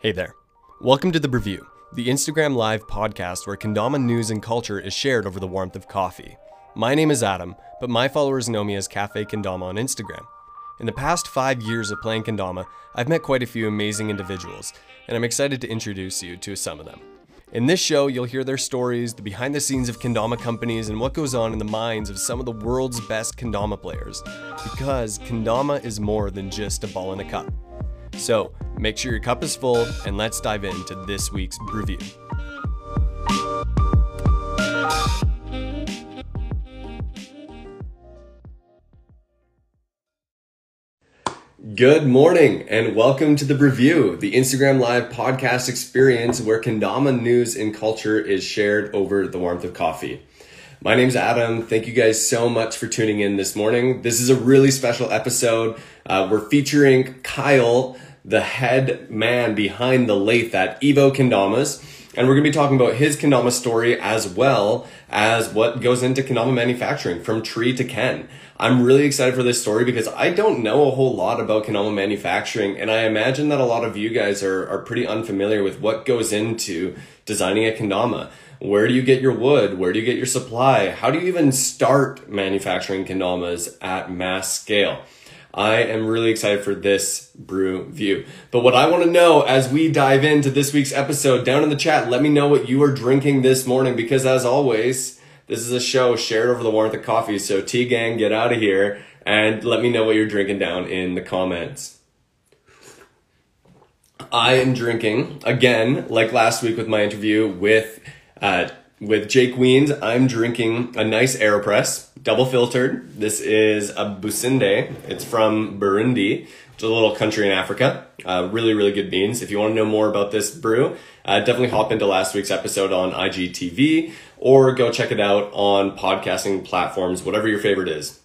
Hey there. Welcome to The Review, the Instagram Live podcast where kendama news and culture is shared over the warmth of coffee. My name is Adam, but my followers know me as Cafe Kendama on Instagram. In the past five years of playing kendama, I've met quite a few amazing individuals, and I'm excited to introduce you to some of them. In this show, you'll hear their stories, the behind the scenes of kendama companies, and what goes on in the minds of some of the world's best kendama players. Because kendama is more than just a ball in a cup. So make sure your cup is full and let's dive into this week's review. Good morning and welcome to the review, the Instagram Live podcast experience where Kendama news and culture is shared over the warmth of coffee. My name's Adam. Thank you guys so much for tuning in this morning. This is a really special episode. Uh, we're featuring Kyle, the head man behind the lathe at Evo Kendamas. And we're going to be talking about his kendama story as well as what goes into kendama manufacturing from tree to ken. I'm really excited for this story because I don't know a whole lot about kendama manufacturing, and I imagine that a lot of you guys are, are pretty unfamiliar with what goes into designing a kendama. Where do you get your wood? Where do you get your supply? How do you even start manufacturing kendamas at mass scale? I am really excited for this brew view. But what I want to know as we dive into this week's episode, down in the chat, let me know what you are drinking this morning because as always, this is a show shared over the warmth of coffee. So T gang, get out of here and let me know what you're drinking down in the comments. I am drinking again, like last week with my interview with uh, with Jake Weens. I'm drinking a nice Aeropress, double filtered. This is a Businde. It's from Burundi, is a little country in Africa. Uh, really, really good beans. If you want to know more about this brew, uh, definitely hop into last week's episode on IGTV or go check it out on podcasting platforms, whatever your favorite is.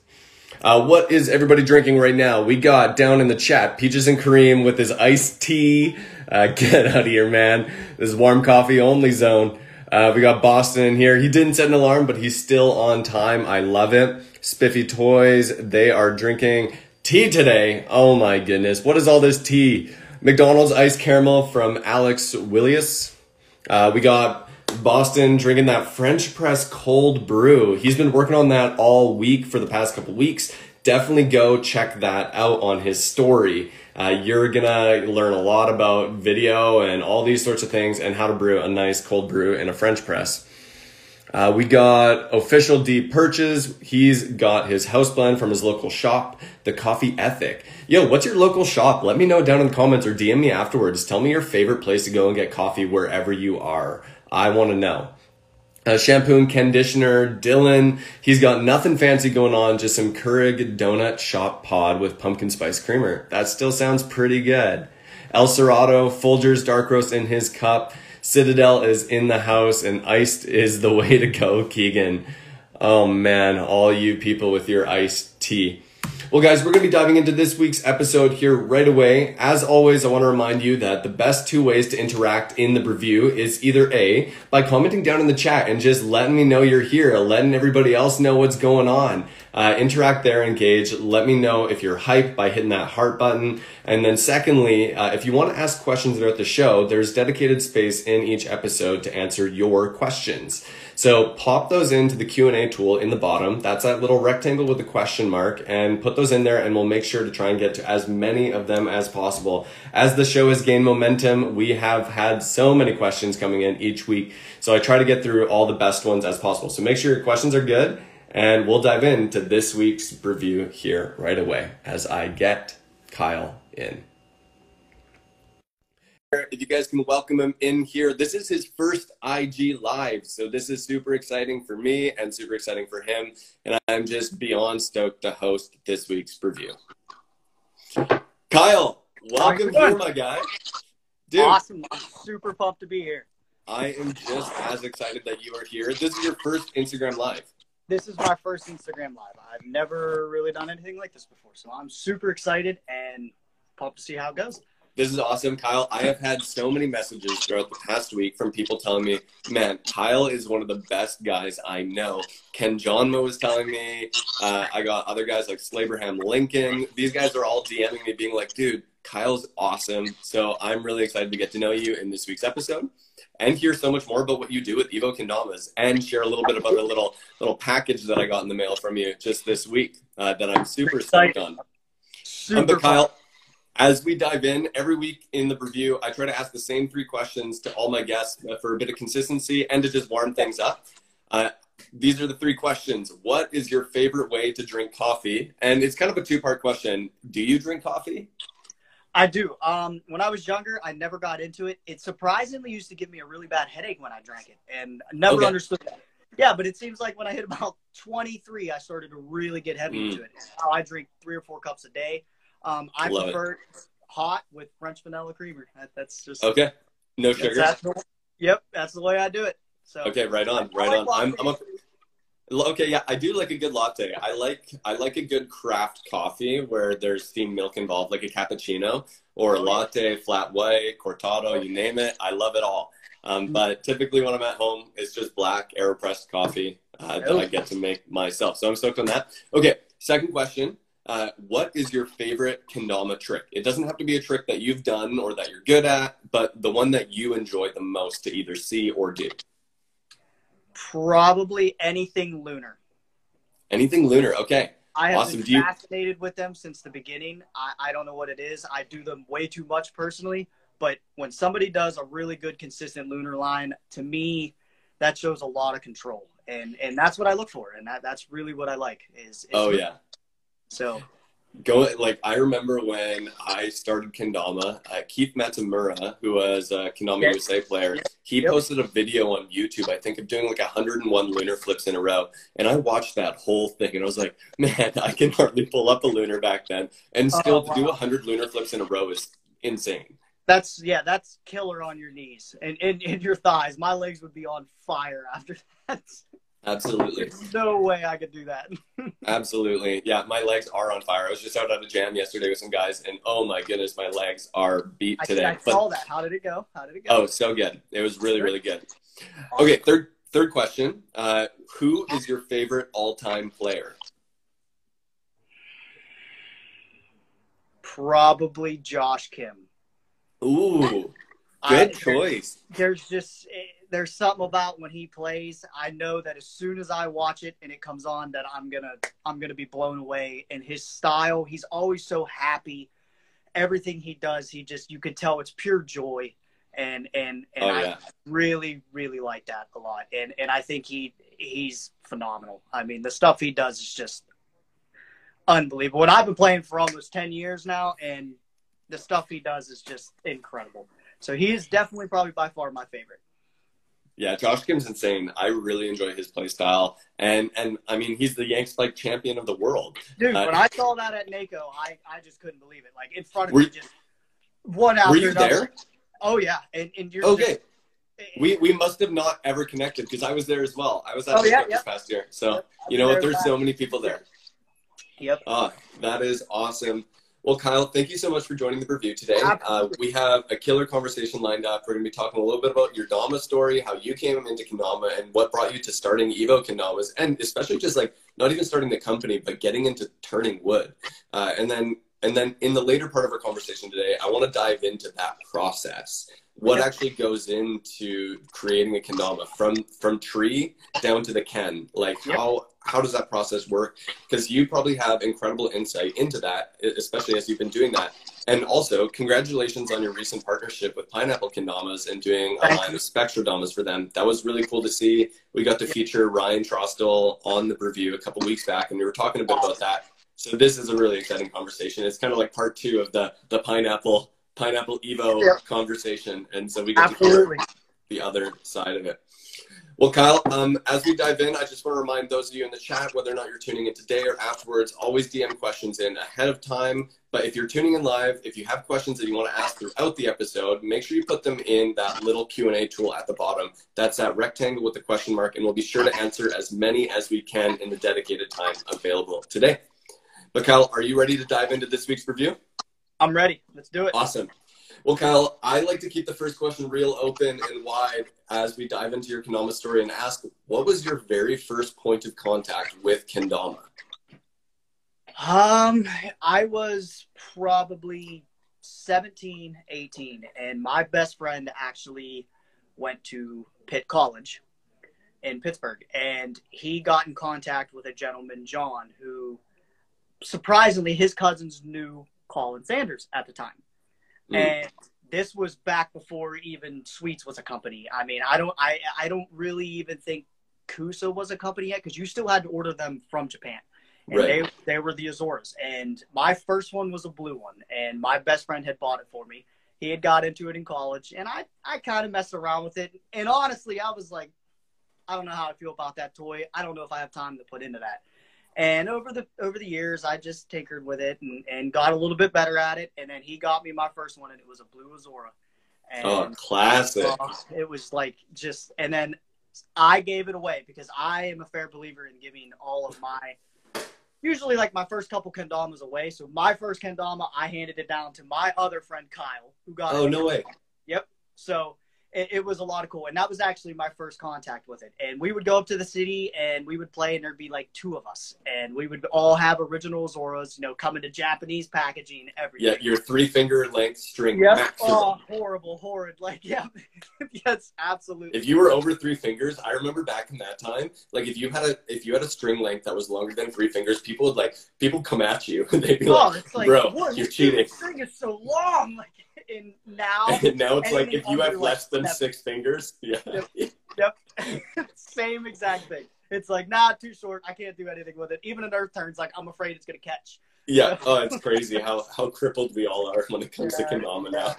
Uh, what is everybody drinking right now? We got down in the chat Peaches and Kareem with his iced tea. Uh, get out of here, man. This is warm coffee only zone. Uh, we got Boston in here. He didn't set an alarm, but he's still on time. I love it. Spiffy Toys, they are drinking tea today. Oh my goodness. What is all this tea? McDonald's Ice caramel from Alex Willius. Uh, we got Boston drinking that French press cold brew. He's been working on that all week for the past couple weeks. Definitely go check that out on his story. Uh, you're gonna learn a lot about video and all these sorts of things and how to brew a nice cold brew in a French press. Uh, we got official deep Purchase. He's got his house blend from his local shop, the Coffee Ethic. Yo, what's your local shop? Let me know down in the comments or DM me afterwards. Tell me your favorite place to go and get coffee wherever you are. I want to know. Uh, shampoo and conditioner, Dylan. He's got nothing fancy going on, just some Keurig donut shop pod with pumpkin spice creamer. That still sounds pretty good. El Cerrado, Folgers dark roast in his cup. Citadel is in the house, and iced is the way to go, Keegan. Oh man, all you people with your iced tea. Well, guys, we're going to be diving into this week's episode here right away. As always, I want to remind you that the best two ways to interact in the review is either A, by commenting down in the chat and just letting me know you're here, letting everybody else know what's going on. Uh, interact there, engage. Let me know if you're hyped by hitting that heart button. And then secondly, uh, if you want to ask questions throughout the show, there's dedicated space in each episode to answer your questions. So pop those into the Q&A tool in the bottom. That's that little rectangle with the question mark and put those in there and we'll make sure to try and get to as many of them as possible. As the show has gained momentum, we have had so many questions coming in each week. So I try to get through all the best ones as possible. So make sure your questions are good and we'll dive into this week's review here right away as I get Kyle in if you guys can welcome him in here. This is his first IG live, so this is super exciting for me and super exciting for him. And I'm just beyond stoked to host this week's review. Kyle, welcome here, my guy. Dude, awesome. I'm super pumped to be here. I am just as excited that you are here. This is your first Instagram live. This is my first Instagram live. I've never really done anything like this before, so I'm super excited and pumped to see how it goes. This is awesome, Kyle. I have had so many messages throughout the past week from people telling me, man, Kyle is one of the best guys I know. Ken Johnmo was telling me. Uh, I got other guys like Slaberham Lincoln. These guys are all DMing me, being like, dude, Kyle's awesome. So I'm really excited to get to know you in this week's episode and hear so much more about what you do with Evo Kendamas and share a little bit about a little little package that I got in the mail from you just this week uh, that I'm super stoked on. Super um, but Kyle, as we dive in every week in the review, I try to ask the same three questions to all my guests for a bit of consistency and to just warm things up. Uh, these are the three questions. What is your favorite way to drink coffee? And it's kind of a two part question. Do you drink coffee? I do. Um, when I was younger, I never got into it. It surprisingly used to give me a really bad headache when I drank it, and I never Okay. understood that. Yeah, but it seems like when I hit about 23, I started to really get heavy Mm. into it. Now I drink three or four cups a day. Um, I Love prefer it hot with French vanilla creamer. That, that's just Okay. No sugar. that's the, yep, that's the way I do it. So Okay, right on, right on. I'm, I'm a. okay, yeah, I do like a good latte. I like I like a good craft coffee where there's steamed milk involved, like a cappuccino or a latte, flat white, cortado, you name it. I love it all. Um, Mm-hmm. but typically when I'm at home, it's just black aeropressed coffee uh, that I get to make myself. So I'm stoked on that. Okay, second question. Uh, what is your favorite kendama trick? It doesn't have to be a trick that you've done or that you're good at, but the one that you enjoy the most to either see or do. Probably anything lunar. Anything lunar. Okay. I have Awesome. been Do you- fascinated with them since the beginning. I, I don't know what it is. I do them way too much personally, but when somebody does a really good, consistent lunar line, to me, that shows a lot of control, and and that's what I look for, and that, that's really what I like. Is, is Oh lunar. yeah. So Go like I remember when I started kendama. Uh, Keith Matsumura, who was a kendama Yeah. USA player, he Yep. posted a video on YouTube. I think of doing like 101 lunar flips in a row, and I watched that whole thing, and I was like, man, I can hardly pull up a lunar back then, and Oh, still to do 100 lunar flips in a row is insane. that's yeah, that's killer on your knees and and, and your thighs. My legs would be on fire after that. Absolutely. There's no way I could do that. Absolutely. Yeah, my legs are on fire. I was just out at a jam yesterday with some guys, and oh my goodness, my legs are beat today. I But- saw that. How did it go? How did it go? oh, so good. It was really, really good. Okay, third third question. Uh, who is your favorite all time player? Probably Josh Kim. Ooh, I- good choice. there's just eh, there's something about when he plays. I know that as soon as i watch it and it comes on that i'm gonna i'm gonna be blown away. And his style he's always so happy. Everything he does he just you can tell it's pure joy. And and and Oh i really really like that a lot. And and i think he he's phenomenal. I mean the stuff he does is just unbelievable. And i've been playing for almost 10 years now and the stuff he does is just incredible. So he is definitely probably by far my favorite yeah. Josh Kim's insane. I really enjoy his play style, and and I mean he's the Yank Spike champion of the world. Dude, Uh, when I saw that at NACO, I, I just couldn't believe it. Like in front of me, just one after Were you another. there? Oh yeah, and, and you're Okay, just- we we must have not ever connected because I was there as well. I was at Oh, yeah, Jacob this past year, so Yep. you know what? There There's so many people there. Yep. Ah, that is awesome. Well, Kyle, thank you so much for joining the review today. Uh, we have a killer conversation lined up. We're going to be talking a little bit about your Dama story, how you came into Kendama, and what brought you to starting Evo Kendamas, and especially just like not even starting the company, but getting into turning wood. Uh, and then, and then in the later part of our conversation today, I want to dive into that process. What Yep. actually goes into creating a kendama from from tree down to the ken? Like Yep. how how does that process work? because you probably have incredible insight into that, especially as you've been doing that. And also, congratulations on your recent partnership with Pineapple Kendamas and doing a line of Spectrodamas for them. That was really cool to see. We got to feature Ryan Trostel on the review a couple weeks back, and we were talking a bit about that. So this is a really exciting conversation. It's kind of like part two of the the pineapple pineapple Evo conversation, and so we get to hear the other side of it. Well, Kyle, um, as we dive in, I just want to remind those of you in the chat, whether or not you're tuning in today or afterwards, always DM questions in ahead of time. But if you're tuning in live, if you have questions that you want to ask throughout the episode, make sure you put them in that little Q&A tool at the bottom. That's that rectangle with the question mark, and we'll be sure to answer as many as we can in the dedicated time available today. But Kyle, are you ready to dive into this week's review? I'm ready. Let's do it. Awesome. Well, Kyle, I like to keep the first question real open and wide as we dive into your Kendama story and ask, what was your very first point of contact with Kendama? Um, I was probably 17, 18, and my best friend actually went to Pitt College in Pittsburgh, and he got in contact with a gentleman, John, who surprisingly his cousins knew Colin Sanders at the time, mm. and this was back before even Sweets was a company. I mean, I don't, I, I don't really even think Kusa was a company yet because you still had to order them from Japan. And right. they they were the Ozoras. And my first one was a blue one. And my best friend had bought it for me. He had got into it in college. And I, I kind of messed around with it. And honestly, I was like, I don't know how I feel about that toy. I don't know if I have time to put into that. And over the over the years, I just tinkered with it and, and got a little bit better at it. And then he got me my first one, and it was a blue Ozora. And, oh, classic! Uh, it was like just, and then I gave it away because I am a fair believer in giving all of my usually like my first couple kendamas away. So my first kendama, I handed it down to my other friend Kyle, who got. Oh no way! Yep. So it, it, was a lot of cool, and that was actually my first contact with it. And we would go up to the city and we would play, and there'd be like two of us, and we would all have original Zoras, you know, coming to Japanese packaging, every. Yeah, your three finger length string. Yep. Oh, horrible, horrid. Like, yeah, yes, absolutely. If you were over three fingers, I remember back in that time, like if you had a if you had a string length that was longer than three fingers, people would like people come at you and they'd be oh, like, like, "Bro, you're cheating." String is so long. Like, in now. now it's like if you have less than six fingers, yeah. Yep. yep. Same exact thing. It's like, nah, too short. I can't do anything with it. Even an earth turn's like, I'm afraid it's gonna catch. Yeah. Oh, it's crazy how how crippled we all are when it comes yeah, to kendama now.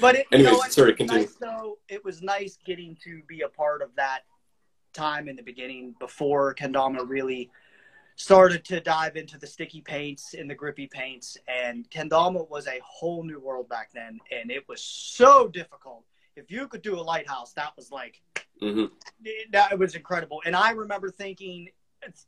But it, anyways, you know, sorry, continue. Nice, though, it was nice getting to be a part of that time in the beginning before kendama really started to dive into the sticky paints and the grippy paints. And kendama was a whole new world back then, and it was so difficult. If you could do a lighthouse, that was like mm-hmm. that was incredible. And I remember thinking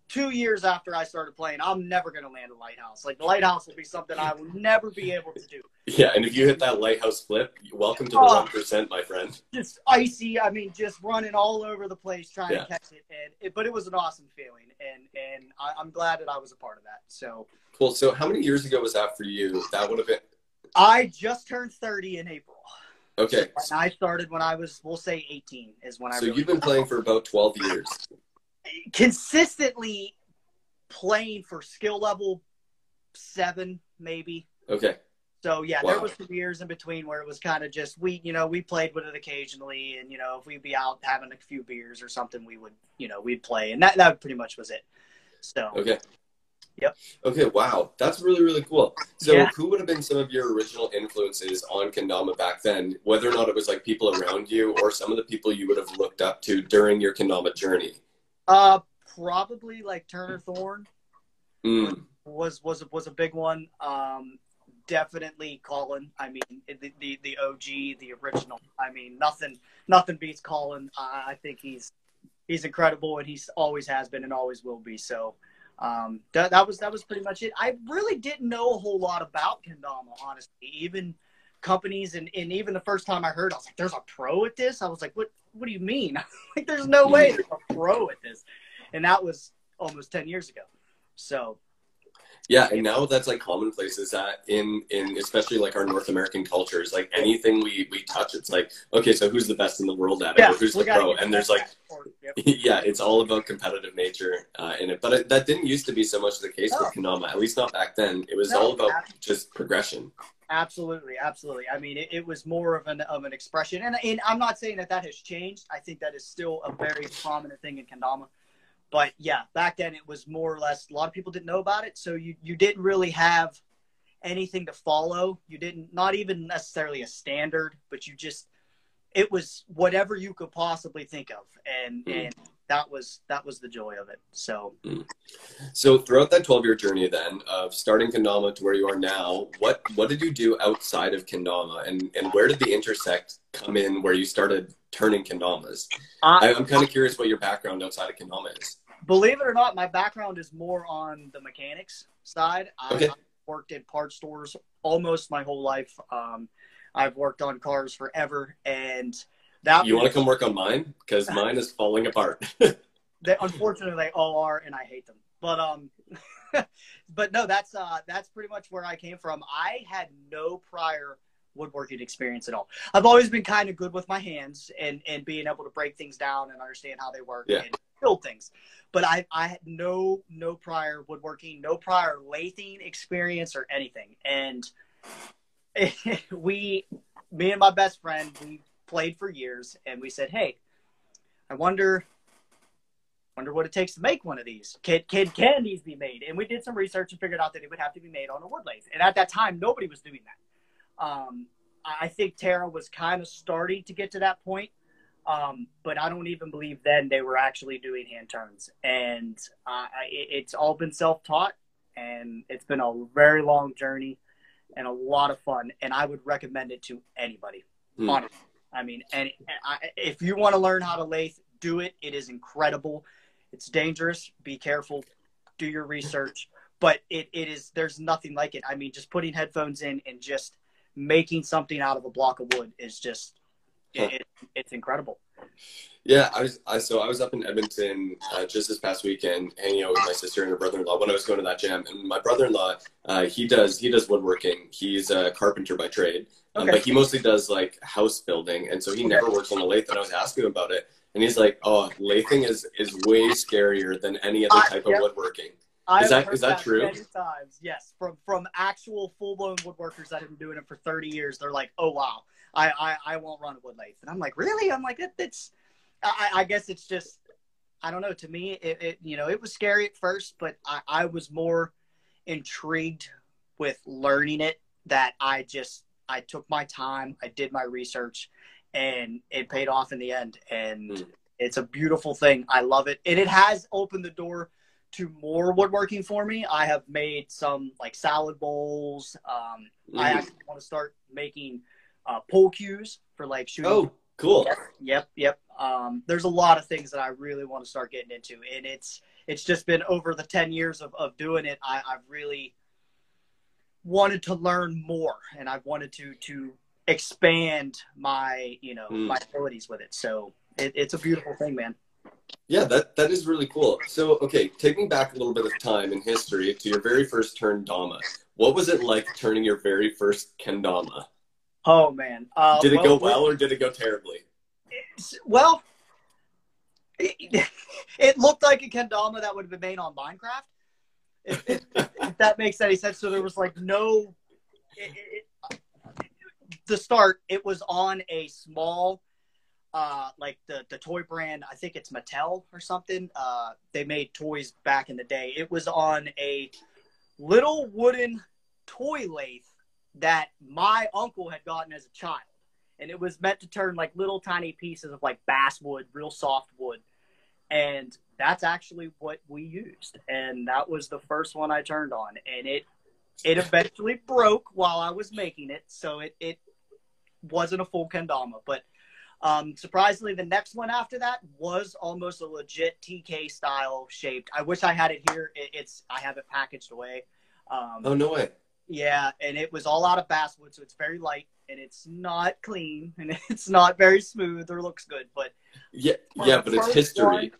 two years after I started playing, I'm never going to land a lighthouse. Like the lighthouse will be something I will never be able to do. Yeah, and if you hit that lighthouse flip, welcome to the oh. one percent, my friend. Just icy. I mean, just running all over the place trying yeah. to catch it, and it, but it was an awesome feeling, and and I, I'm glad that I was a part of that. So cool. So how many years ago was that for you? That would have been. I just turned 30 in April. Okay. So I started when I was, we'll say 18 is when I. So really you've been playing for about 12 years consistently playing for skill level seven, maybe. Okay. So yeah, wow. there was some years in between where it was kind of just we, you know, we played with it occasionally, and you know, if we'd be out having a few beers or something, we would, you know, we'd play, and that that pretty much was it. So. Okay. Yep. Okay. Wow, that's really really cool. So, yeah. who would have been some of your original influences on kendama back then? Whether or not it was like people around you or some of the people you would have looked up to during your kendama journey. Uh, probably like Turner Thorn mm. was was was a big one. Um, definitely Colin. I mean, the, the the OG, the original. I mean, nothing nothing beats Colin. I, I think he's he's incredible, and he's always has been and always will be. So. Um, that, that was that was pretty much it. I really didn't know a whole lot about kendama, honestly. Even companies and, and even the first time I heard, I was like, "There's a pro at this." I was like, "What? What do you mean? like, there's no way there's a pro at this." And that was almost ten years ago. So. Yeah, and now that's like commonplace. Is that in in especially like our North American cultures, like anything we we touch, it's like okay, so who's the best in the world at it? Yeah, or who's the pro? And there's like, yep. yeah, it's all about competitive nature uh, in it. But it, that didn't used to be so much the case no. with kendama, At least not back then. It was no, all about just progression. Absolutely, absolutely. I mean, it, it, was more of an of an expression, and, and I'm not saying that that has changed. I think that is still a very prominent thing in kendama. But yeah, back then it was more or less. A lot of people didn't know about it, so you you didn't really have anything to follow. You didn't, not even necessarily a standard, but you just it was whatever you could possibly think of, and mm. and that was that was the joy of it. So, mm. so throughout that twelve year journey, then of starting kendama to where you are now, what what did you do outside of kendama, and and where did the intersect come in where you started turning kendamas? Uh, I, am kind of curious what your background outside of kendama is. Believe it or not, my background is more on the mechanics side. Okay. I, I worked in parts stores almost my whole life. Um, I've worked on cars forever, and that you want to come work on mine because mine is falling apart. they, unfortunately, they all are, and I hate them. But um, but no, that's uh, that's pretty much where I came from. I had no prior woodworking experience at all. I've always been kind of good with my hands and and being able to break things down and understand how they work Yeah. and build things. But I I had no no prior woodworking, no prior lathing experience or anything. And we me and my best friend, we played for years and we said, "Hey, I wonder wonder what it takes to make one of these. Can, can, can these be made? And we did some research and figured out that it would have to be made on a wood lathe. And at that time, nobody was doing that. Um, I think Terra was kind of starting to get to that point, um, but I don't even believe then they were actually doing hand turns. And uh, it, it's all been self-taught, and it's been a very long journey and a lot of fun. And I would recommend it to anybody. Hmm. Honestly, I mean, and I, if you want to learn how to lathe, do it. It is incredible. It's dangerous. Be careful. Do your research. But it, it is there's nothing like it. I mean, just putting headphones in and just making something out of a block of wood is just. It, it, it's incredible. Yeah, I was. I so I was up in Edmonton uh, just this past weekend, hanging out with my sister and her brother-in-law when I was going to that jam. And my brother-in-law, uh, he does he does woodworking. He's a carpenter by trade, um, Okay. but he mostly does like house building, and so he never works on a lathe. And I was asking him about it, and he's like, "Oh, lathing is is way scarier than any other type yeah. of woodworking." I've that- is that true? Many times, yes, from from actual full blown woodworkers that have been doing it for thirty years. They're like, "Oh wow, I I, I won't run a wood lathe," and I'm like, "Really?" I'm like, it, "It's." I, I guess it's just, I don't know. To me, it, it you know it was scary at first, but I, I was more intrigued with learning it that I just I took my time, I did my research, and it paid off in the end. And Mm. it's a beautiful thing. I love it, and it has opened the door to more woodworking for me. I have made some like salad bowls. Um, I Mm. actually want to start making uh, pole cues for like shooting. Oh, cool. Yep, yep, yep. Um, there's a lot of things that I really want to start getting into, and it's it's just been over the ten years of, of doing it. I, I've really wanted to learn more, and I've wanted to to expand my you know Mm. my abilities with it. So it, it's a beautiful thing, man. Yeah, that that is really cool. So, okay, take me back a little bit of time in history to your very first turn Dama. What was it like turning your very first kendama? Oh man, uh, Did it go we- well or did it go terribly? Well, it, it looked like a kendama that would have been made on Minecraft. If, if, if that makes any sense. So there was like no. It, it, the start, it was on a small, uh, like the the toy brand. I think it's Mattel or something. Uh, they made toys back in the day. It was on a little wooden toy lathe that my uncle had gotten as a child and it was meant to turn like little tiny pieces of like basswood, real soft wood. And that's actually what we used. And that was the first one I turned on. And it it eventually broke while I was making it, so it, it wasn't a full kendama. But um, surprisingly, the next one after that was almost a legit TK style shaped. I wish I had it here. It, it's I have it packaged away. Um, Oh no way. Yeah, and it was all out of basswood, so it's very light and it's not clean and it's not very smooth or looks good. But Yeah, yeah, but it's history. one-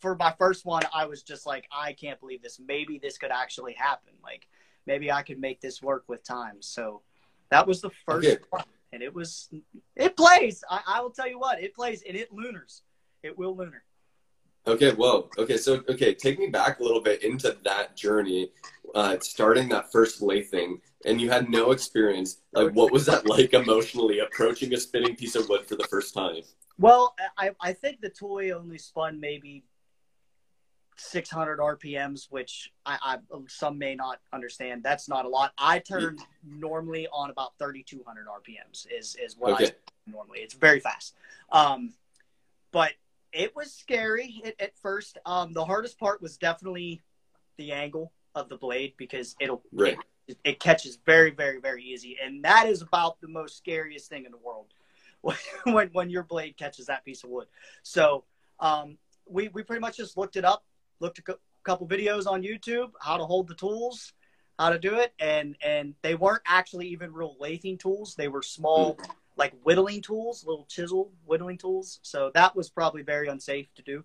for my first one, I was just like, I can't believe this. Maybe this could actually happen. Like maybe I could make this work with time. So that was the first Okay. one, and it was it plays. I, I will tell you what, it plays and it lunars. It will lunar. Okay, whoa. Okay, so okay, take me back a little bit into that journey, uh, starting that first lathing, and you had no experience. Like, what was that like emotionally approaching a spinning piece of wood for the first time? Well, I, I think the toy only spun maybe 600 RPMs, which I, I some may not understand. That's not a lot. I turn normally on about 3,200 RPMs is is what I Okay. spin normally. It's very fast. Um, but it was scary at, at first. Um, the hardest part was definitely the angle of the blade because it'll Right. it, it catches very very very easy. And that is about the most scariest thing in the world when when your blade catches that piece of wood. So um, we we pretty much just looked it up looked a cou- couple videos on youtube how to hold the tools how to do it. And and they weren't actually even real lathing tools. They were small like whittling tools little chisel whittling tools. So that was probably very unsafe to do.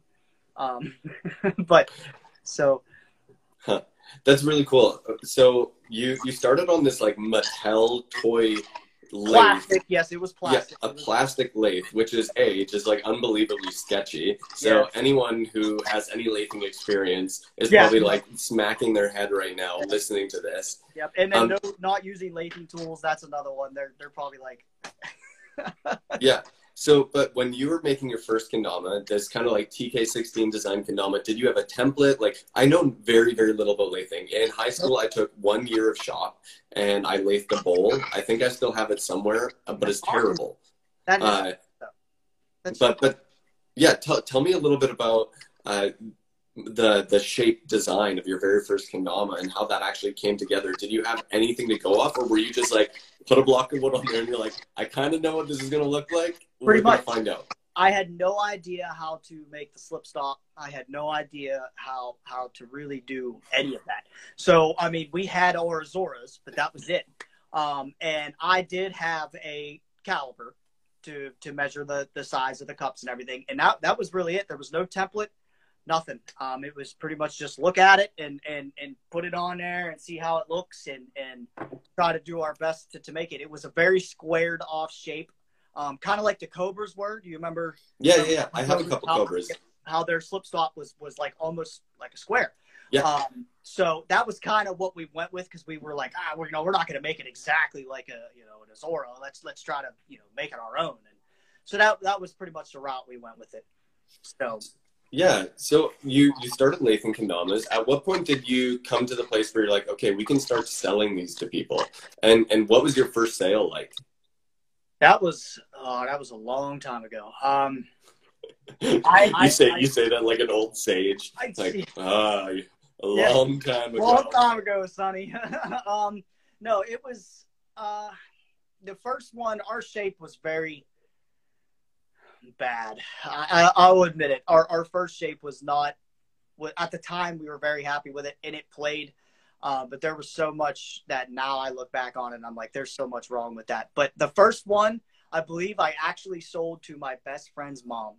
Um, but so That's really cool. So you you started on this like Mattel toy lathe. Plastic, yes, it was Yeah, plastic. a plastic lathe, which is a just like unbelievably sketchy. So Yes. anyone who has any lathing experience is Yeah. probably like smacking their head right now listening to this. Yep, and then Um, no, not using lathing tools. That's another one. They're they're probably like, Yeah. So, but when you were making your first kendama, this kind of like TK16 design kendama, did you have a template? Like, I know very, very little about lathing. In high school, I took one year of shop and I lathed a bowl. I think I still have it somewhere, uh, but it's terrible. that is, Uh, but, but yeah, tell tell me a little bit about uh, the the shape design of your very first kendama and how that actually came together. Did you have anything to go off, or were you just like put a block of wood on there and you're like, I kind of know what this is gonna look like. Pretty much. find out. I had no idea how to make the slip stop. I had no idea how how to really do any of that. So I mean, we had our Zoras, but that was it. Um, and I did have a caliper to to measure the the size of the cups and everything, and that that was really it. There was no template, nothing. Um, it was pretty much just look at it and and and put it on there and see how it looks and and try to do our best to, to make it. It was a very squared off shape. Um, kind of like the Cobras were. Do you remember Yeah, yeah, yeah. I have a couple cobras. how their slip stop was was like almost like a square. Yeah. Um, so that was kind of what we went with because we were like, ah, we're you know we're not going to make it exactly like a you know an Ozora. Let's let's try to you know make it our own. And so that that was pretty much the route we went with it. So Yeah. So you you started lathing kendamas. At what point did you come to the place where you're like, okay, we can start selling these to people? And and what was your first sale like? That was oh that was a long time ago. Um, I- you say I- you say that like an old sage. I like ah, a Yeah. long time ago. long time ago, Sonny. um, no, it was uh, the first one. Our shape was very bad. I, I, I'll admit it. Our our first shape was not. At the time, we were very happy with it, and it played. Uh, but there was so much that now I look back on and I'm like, there's so much wrong with that. But the first one, I believe, I actually sold to my best friend's mom.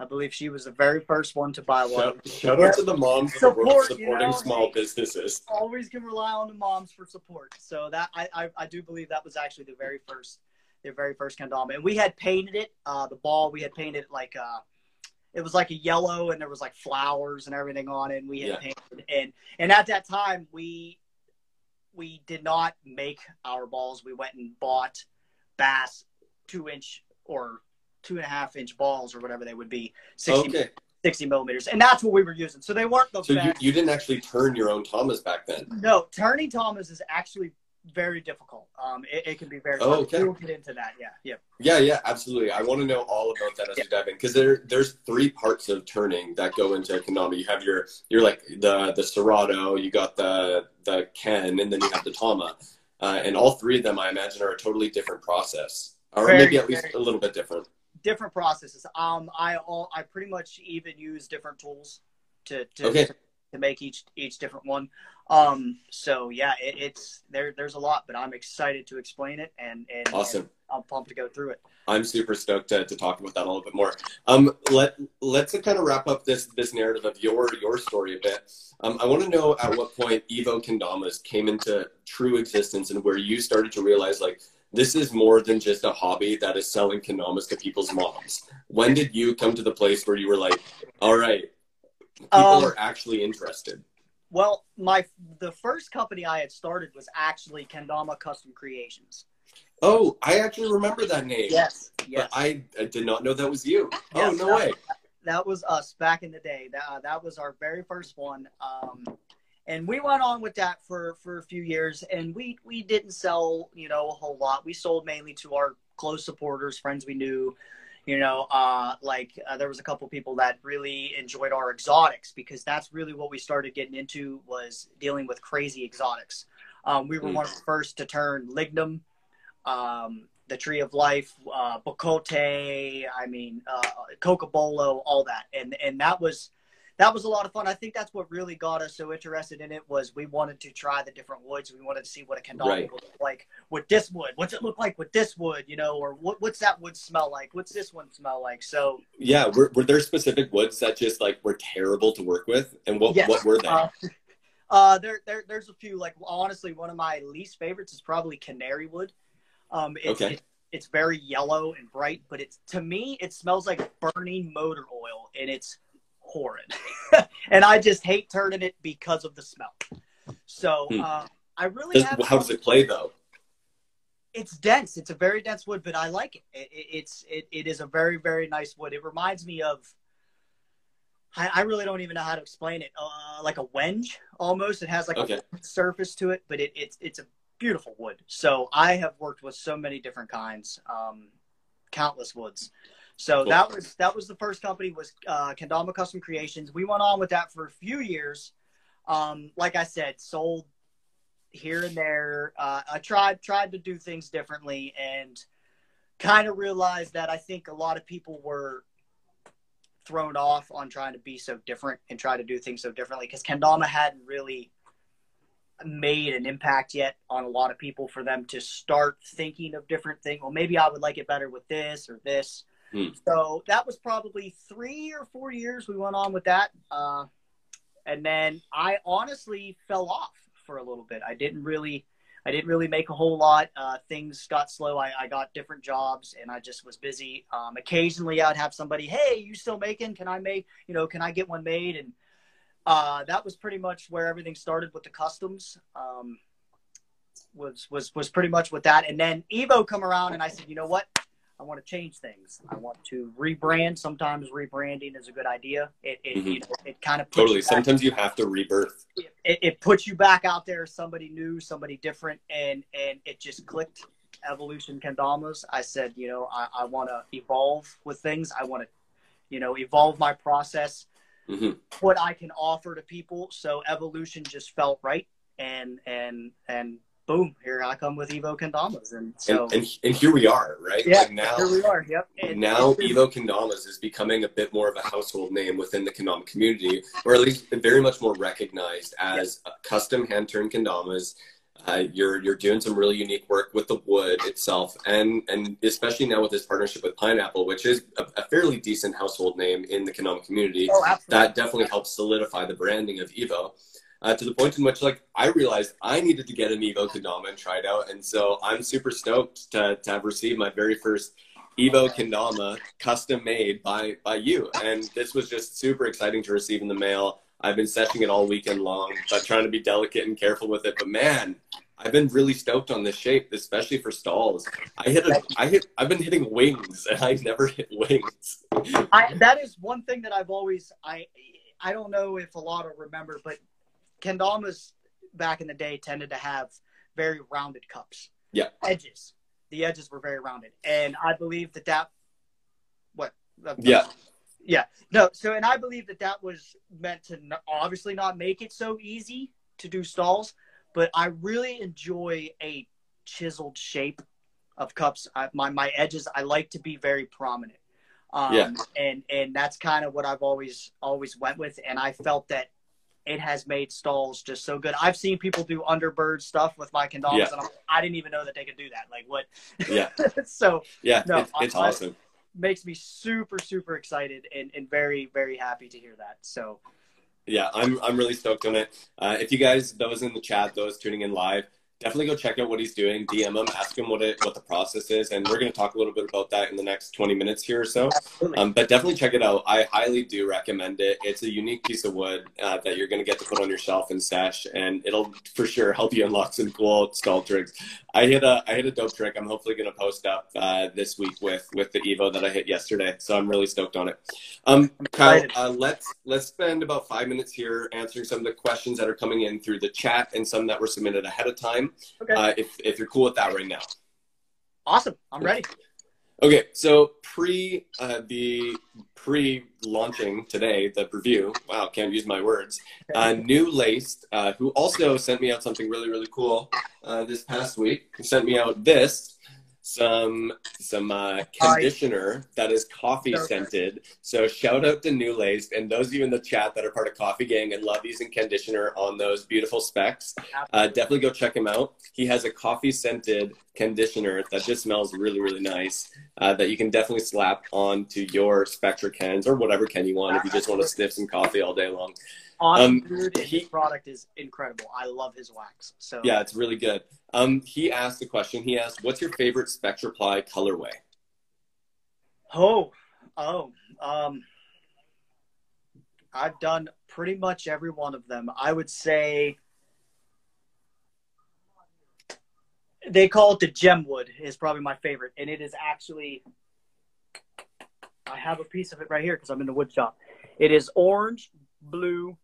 I believe she was the very first one to buy one. Shout, shout out to the moms of the world Support, you supporting know? small businesses. always can rely on the moms for support. So that I, I, I do believe that was actually the very first the very first kendama. And we had painted it, uh, the ball we had painted it like uh it was like a yellow and there was like flowers and everything on it and we had Yeah. painted and and at that time we we did not make our balls. We went and bought bass two inch or two and a half inch balls or whatever they would be, 60, Okay, 60 millimeters. And that's what we were using. So they weren't the so you, you didn't actually turn your own tamas back then. No, turning tamas is actually very difficult. Um, it, it can be very. Oh, okay. We'll get into that. Yeah, yeah. Yeah, yeah, absolutely. I want to know all about that as we dive in because there there's three parts of turning that go into kendama. You have your you're like the the sarado, you got the the Ken, and then you have the Tama, uh, and all three of them I imagine are a totally different process, or Very, maybe at least a little bit different. Different processes. Um, I all I pretty much even use different tools to to, Okay. to, to make each each different one. Um, so yeah, it, it's there. There's a lot, but I'm excited to explain it, and and Awesome. and I'm pumped to go through it. I'm super stoked to, to talk about that a little bit more. Um, let let's kind of wrap up this this narrative of your your story a bit. Um, I want to know at what point Evo Kendamas came into true existence and where you started to realize like this is more than just a hobby that is selling kendamas to people's moms. When did you come to the place where you were like, all right, people Um, are actually interested? Well, my the first company I had started was actually Kendama Custom Creations. Oh, I actually remember that name. Yes, But yes. I, I did not know that was you. Yes, oh, no that- way. that was us back in the day. That uh, that was our very first one, um, and we went on with that for for a few years. And we we didn't sell you know a whole lot. We sold mainly to our close supporters, friends we knew. You know, uh, like uh, there was a couple people that really enjoyed our exotics because that's really what we started getting into was dealing with crazy exotics. Um, we were Mm. one of the first to turn lignum, um, the tree of life, uh, bocote, I mean, uh, cocobolo, all that, and and that was that was a lot of fun. I think that's what really got us so interested in it was we wanted to try the different woods. We wanted to see what a kendama Right. would look like with this wood. What's it look like with this wood? You know, or what, what's that wood smell like? What's this one smell like? So Yeah, were, were there specific woods that just like were terrible to work with, and what Yes. what were they? Uh, Uh, there, there, there's a few. Like honestly, one of my least favorites is probably canary wood. Um, it's, Okay. it- it's very yellow and bright, but it's to me it smells like burning motor oil, and it's horrid. and I just hate turning it because of the smell. So Hmm. uh, I really Does, have how does it play though? it's dense. It's a very dense wood, but I like it. it, it it's it, it is a very very nice wood. It reminds me of. I, I really don't even know how to explain it. Uh, like a wenge almost. It has like Okay. a surface to it, but it, it's it's a beautiful wood. So I have worked with so many different kinds, um, countless woods. So Cool. that was that was the first company was uh, Kendama Custom Creations. We went on with that for a few years. Um, like I said, sold here and there. Uh, I tried tried to do things differently and kind of realized that I think a lot of people were thrown off on trying to be so different and try to do things so differently because Kendama hadn't really made an impact yet on a lot of people for them to start thinking of different things. Well, maybe I would like it better with this or this. Hmm. So that was probably three or four years we went on with that. Uh, and then I honestly fell off for a little bit. I didn't really, I didn't really make a whole lot. Uh, things got slow. I, I got different jobs and I just was busy. Um, occasionally I'd have somebody, Hey, you still making? Can I make, you know, can I get one made? And, uh, that was pretty much where everything started with the customs. Um, was, was, was pretty much with that. And then Evo come around and I said, you know what? I want to change things. I want to rebrand. Sometimes rebranding is a good idea. It, it, Mhm. you know, it kind of puts Totally. you Sometimes you have to rebirth. it, it puts you back out there somebody new, somebody different, and and it just clicked. Evolution Kendamas. I said, you know, I, I want to evolve with things. I want to, you know, evolve my process, Mhm. what I can offer to people. So evolution just felt right, and and and boom, here I come with Evo Kendamas, and so and, and and here we are, right? yeah, Like now, here we are. Yep. And now Evo Kendamas is becoming a bit more of a household name within the kendama community, or at least very much more recognized as custom hand turned kendamas. Uh, you're you're doing some really unique work with the wood itself, and and especially now with this partnership with Pineapple, which is a, a fairly decent household name in the kendama community. Oh, absolutely. that definitely helps solidify the branding of Evo. Uh, to the point in which, like, I realized I needed to get an Evo Kendama and try it out, and so I'm super stoked to, to have received my very first Evo Kendama custom made by by you, and this was just super exciting to receive in the mail. I've been seshing it all weekend long, but trying to be delicate and careful with it. But man, I've been really stoked on this shape, especially for stalls. I hit a, I hit, I've been hitting wings, and I never hit wings. I, that is one thing that I've always I I don't know if a lot of remember, but kendamas back in the day tended to have very rounded cups. Yeah. Edges. The edges were very rounded, and I believe that that what Yeah. yeah no so and I believe that that was meant to n- obviously not make it so easy to do stalls, but I really enjoy a chiseled shape of cups. I, my my edges I like to be very prominent. Um, Yeah. and and that's kind of what I've always always went with, and I felt that it has made stalls just so good. I've seen people do underbird stuff with my kendamas, Yeah. and I'm, I didn't even know that they could do that. Like what? Yeah, so yeah, No, it's, it's awesome. makes me super super excited and, and very very happy to hear that. So Yeah, I'm I'm really stoked on it. Uh, if you guys, those in the chat, those tuning in live, definitely go check out what he's doing. DM him, ask him what it what the process is, and we're going to talk a little bit about that in the next 20 minutes here or so. Um, but definitely check it out. I highly do recommend it. It's a unique piece of wood uh, that you're going to get to put on your shelf and sesh, and it'll for sure help you unlock some cool skull tricks. I hit a I hit a dope trick. I'm hopefully going to post up uh, this week with with the Evo that I hit yesterday. So I'm really stoked on it. Um, Kyle, uh, let's let's spend about five minutes here answering some of the questions that are coming in through the chat and some that were submitted ahead of time. Okay. Uh, if if you're cool with that right now. awesome. I'm ready. Okay, so pre uh, the pre launching today, the preview. Wow, can't use my words. Uh, New Laced, uh, who also sent me out something really really cool uh, this past week, sent me out this some some uh, conditioner that is coffee scented. So shout out to New Lace and those of you in the chat that are part of Coffee Gang and love using conditioner on those beautiful specs. Uh, definitely go check him out. He has a coffee scented conditioner that just smells really really nice. Uh, that you can definitely slap onto your Spectra cans or whatever can you want if you just want to sniff some coffee all day long. Awesome, um, dude. He, his product is incredible. I love his wax. So yeah, it's really good. Um, he asked a question. He asked, "What's your favorite Spectraply colorway?" Oh, oh, um, I've done pretty much every one of them. I would say they call it the gemwood is probably my favorite, and it is actually. I have a piece of it right here because I'm in the wood shop. It is orange, blue,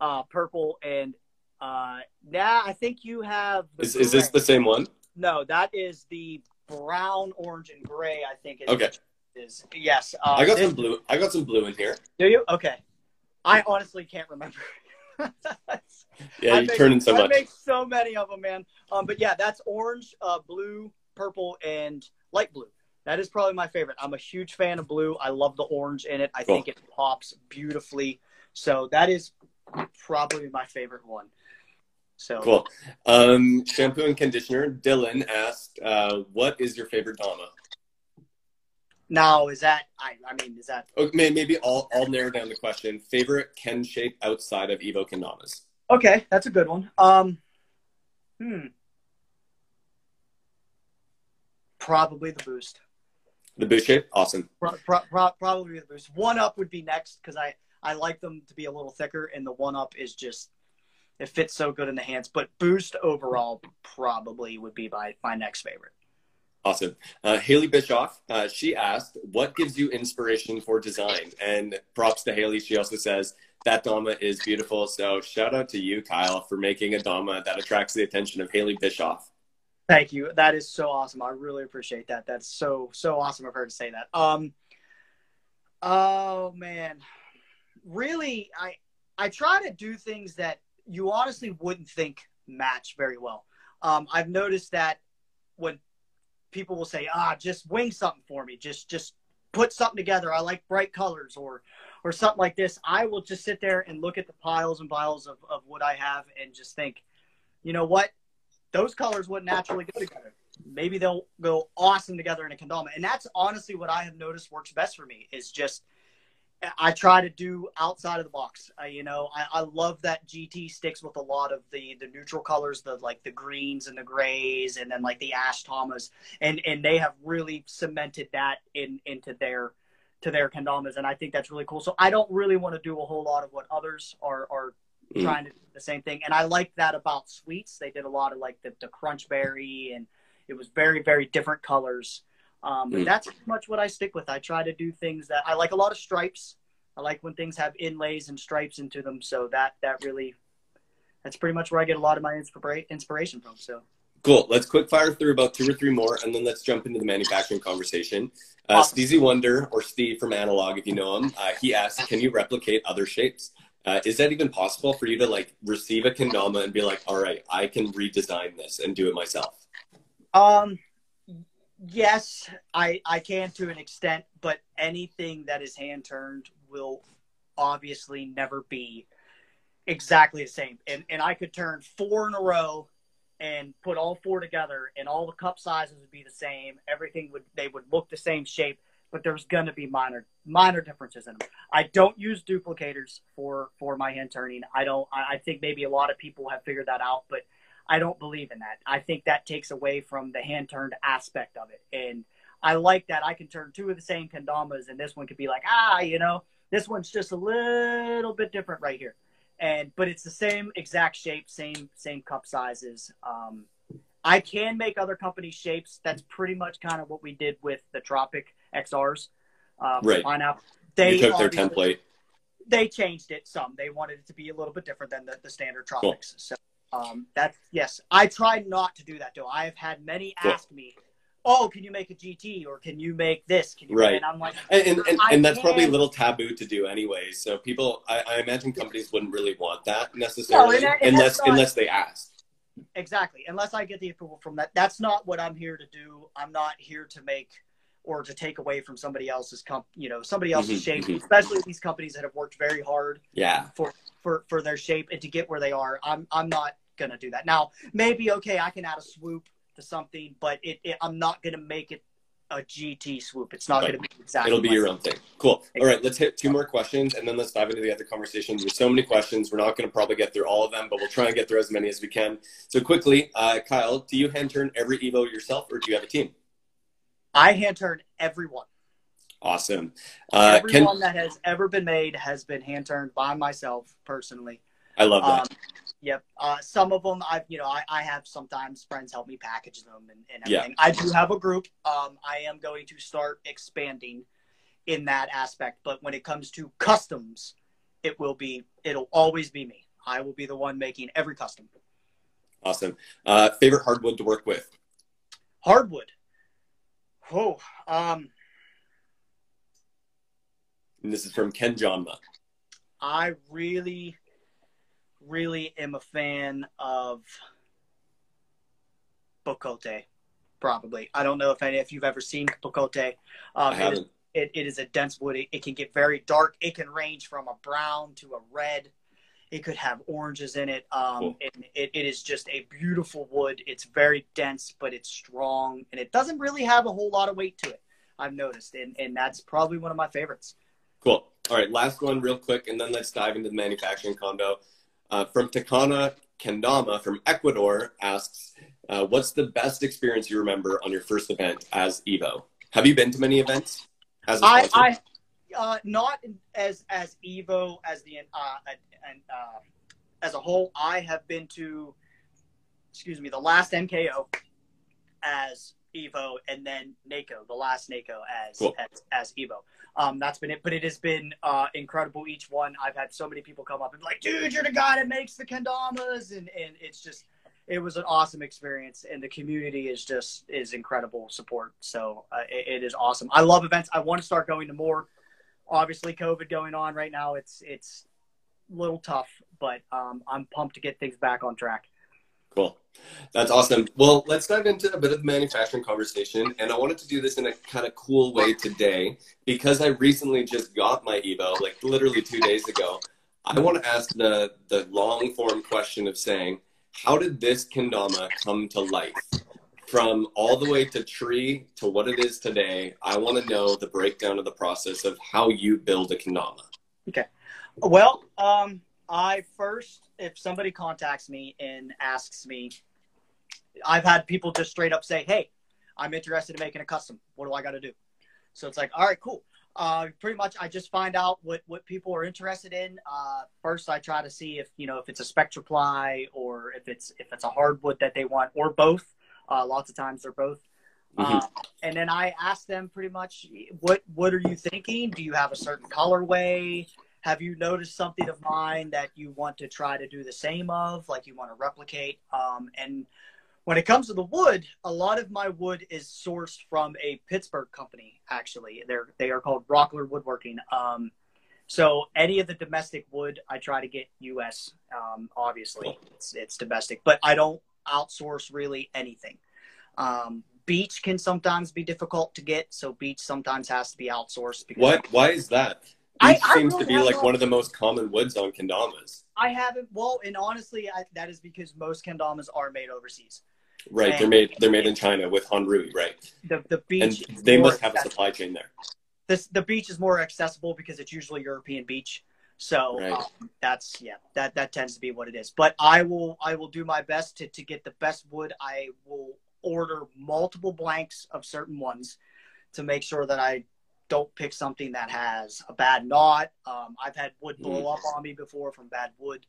uh, purple, and uh, now I think you have. Is, is this the same one? No, that is the brown, orange, and gray. I think. Is, okay. Is yes. Uh, I got this, some blue. I got some blue in here. Do you? Okay. I honestly can't remember. yeah, you turn in so I much. I make so many of them, man. Um, but yeah, that's orange, uh, blue, purple, and light blue. That is probably my favorite. I'm a huge fan of blue. I love the orange in it. I cool. think it pops beautifully. So that is probably my favorite one. So cool. Um, shampoo and conditioner. Dylan asked, uh, "What is your favorite Dama?" Now, is that I? I mean, is that? Okay, maybe I'll I'll narrow down the question. Favorite Ken shape outside of Evo Kendamas. Okay, that's a good one. Um, hmm. Probably the boost. The boost shape, awesome. Pro, pro, pro, probably the boost. One up would be next because I I like them to be a little thicker, and the one up is just it fits so good in the hands. But boost overall probably would be my my next favorite. Awesome. Uh, Haley Bischoff, uh, she asked, "What gives you inspiration for design?" And props to Haley. She also says that Dama is beautiful. So shout out to you, Kyle, for making a Dama that attracts the attention of Haley Bischoff. Thank you. That is so awesome. I really appreciate that. That's so so awesome of her to say that. Um. Oh man, really, I I try to do things that you honestly wouldn't think match very well. Um, I've noticed that when people will say, "Ah, just wing something for me," just just put something together. I like bright colors or or something like this. I will just sit there and look at the piles and piles of, of what I have and just think, you know what? Those colors wouldn't naturally go together. Maybe they'll go awesome together in a kendama. And that's honestly what I have noticed works best for me is just I try to do outside of the box. Uh, you know, I, I, love that GT sticks with a lot of the the neutral colors, the like the greens and the grays, and then like the ash tamas, and and they have really cemented that in into their to their kendamas, and I think that's really cool. So I don't really want to do a whole lot of what others are are mm. trying to do the same thing, and I like that about sweets. They did a lot of like the the crunch berry, and it was very very different colors. Um, but mm. that's pretty much what I stick with. I try to do things that I like a lot of stripes. I like when things have inlays and stripes into them. So that that really that's pretty much where I get a lot of my inspira- inspiration from. So cool. Let's quick fire through about two or three more, and then let's jump into the manufacturing conversation. Uh, awesome. Steezy Wonder or Steve from Analog, if you know him, uh, he asked, "Can you replicate other shapes?" Uh, is that even possible for you to like receive a kendama and be like, "All right, I can redesign this and do it myself"? Um, yes, I I can to an extent, but anything that is hand turned will obviously never be exactly the same. And and I could turn four in a row and put all four together and all the cup sizes would be the same. Everything would they would look the same shape, but there's going to be minor minor differences in them. I don't use duplicators for for my hand turning. I don't I, I think maybe a lot of people have figured that out, but I don't believe in that. I think that takes away from the hand turned aspect of it. And I like that I can turn two of the same kendamas and this one could be like, ah, you know, this one's just a little bit different right here. And but it's the same exact shape, same same cup sizes. Um, I can make other company shapes. That's pretty much kind of what we did with the Tropic XRs. Uh, right. Pineapple. They you took their template. They changed it some. They wanted it to be a little bit different than the, the standard Tropics. Cool. So um, that's yes. I try not to do that though. I have had many ask me, "Oh, can you make a GT or can you make this?" Can you right? And I'm like, and and, and, and that's can. probably a little taboo to do anyway. So people, I, I imagine companies wouldn't really want that necessarily, no, and, unless not, unless they ask. exactly. Unless I get the approval from that, that's not what I'm here to do. I'm not here to make or to take away from somebody else's comp, you know, somebody else's Mhm, shape, mhm. especially these companies that have worked very hard Yeah. for for for their shape and to get where they are. I'm I'm not gonna do that. Now, maybe okay, I can add a swoop to something, but it, it I'm not gonna make it a GT swoop. It's not Right. gonna be exactly. It'll be your own thing. Cool. All right, let's hit two more questions and then let's dive into the other conversation. There's so many questions. We're not going to probably get through all of them, but we'll try and get through as many as we can. So quickly, uh, Kyle, do you hand turn every Evo yourself or do you have a team? I hand turn everyone. Awesome. Uh, everyone Ken, that has ever been made has been hand turned by myself personally. I love that. Um, yep. Uh, some of them, I've you know, I, I have sometimes friends help me package them and, and Yeah. I do have a group. Um, I am going to start expanding in that aspect. But when it comes to customs, it will be it'll always be me. I will be the one making every custom. awesome. Uh, favorite hardwood to work with? Hardwood. Oh, um, And this is from Ken Jonma. I really, really am a fan of Bocote. Probably. I don't know if any if you've ever seen Bocote. Um, it, is, haven't. it, it is a dense wood. It, it can get very dark. It can range from a brown to a red. It could have oranges in it. Um, Cool. and it, it is just a beautiful wood. It's very dense, but it's strong, and it doesn't really have a whole lot of weight to it. I've noticed, and, and that's probably one of my favorites. Cool. All right, last one real quick, and then let's dive into the manufacturing condo. Uh, from Takana Kendama from Ecuador asks, uh, what's the best experience you remember on your first event as Evo? Have you been to many events? As a I? I uh, not as as Evo as the uh, and uh, as a whole. I have been to, excuse me, the last MKO as Evo, and then NAKO, the last NAKO as Cool. as, as Evo. Um, that's been it, but it has been uh, incredible. Each one, I've had so many people come up and be like, "Dude, you're the guy that makes the kendamas," and and it's just. It was an awesome experience, and the community is just is incredible support. So uh, it, it is awesome. I love events. I want to start going to more. Obviously, COVID going on right now. It's it's a little tough, but um, I'm pumped to get things back on track. Cool. That's awesome. Well, let's dive into a bit of the manufacturing conversation. And I wanted to do this in a kind of cool way today because I recently just got my Evo, like literally two days ago. I want to ask the, the long form question of saying, how did this kendama come to life? From all the way to tree to what it is today, I want to know the breakdown of the process of how you build a kendama. Okay. Well, um, I first, if somebody contacts me and asks me, I've had people just straight up say, "Hey, I'm interested in making a custom. What do I got to do?" So it's like, all right, cool. Uh, pretty much, I just find out what what people are interested in. Uh, first, I try to see if you know if it's a spectraply or if it's if it's a hardwood that they want, or both. Uh, lots of times they're both. Mhm. Uh, and then I ask them pretty much, what what are you thinking? Do you have a certain colorway? Have you noticed something of mine that you want to try to do the same of, like you want to replicate? Um, and when it comes to the wood, a lot of my wood is sourced from a Pittsburgh company. Actually, they're they are called Rockler Woodworking. Um, so any of the domestic wood, I try to get U.S. Um, obviously, it's it's domestic, but I don't outsource really anything. Um, beech can sometimes be difficult to get, so beech sometimes has to be outsourced. Because What? Why is that? I- I seems really to be like one of the most common woods on kendamas. I haven't. Well, and honestly, I, that is because most kendamas are made overseas. Right, they're made they're made in China with Hanrui, right? The the beech. And they must have a supply chain there. This the beech is more accessible because it's usually European beech. So Right. um, that's yeah, that that tends to be what it is. But I will I will do my best to to get the best wood. I will order multiple blanks of certain ones to make sure that I don't pick something that has a bad knot. Um, I've had wood blow up on me before from bad wood.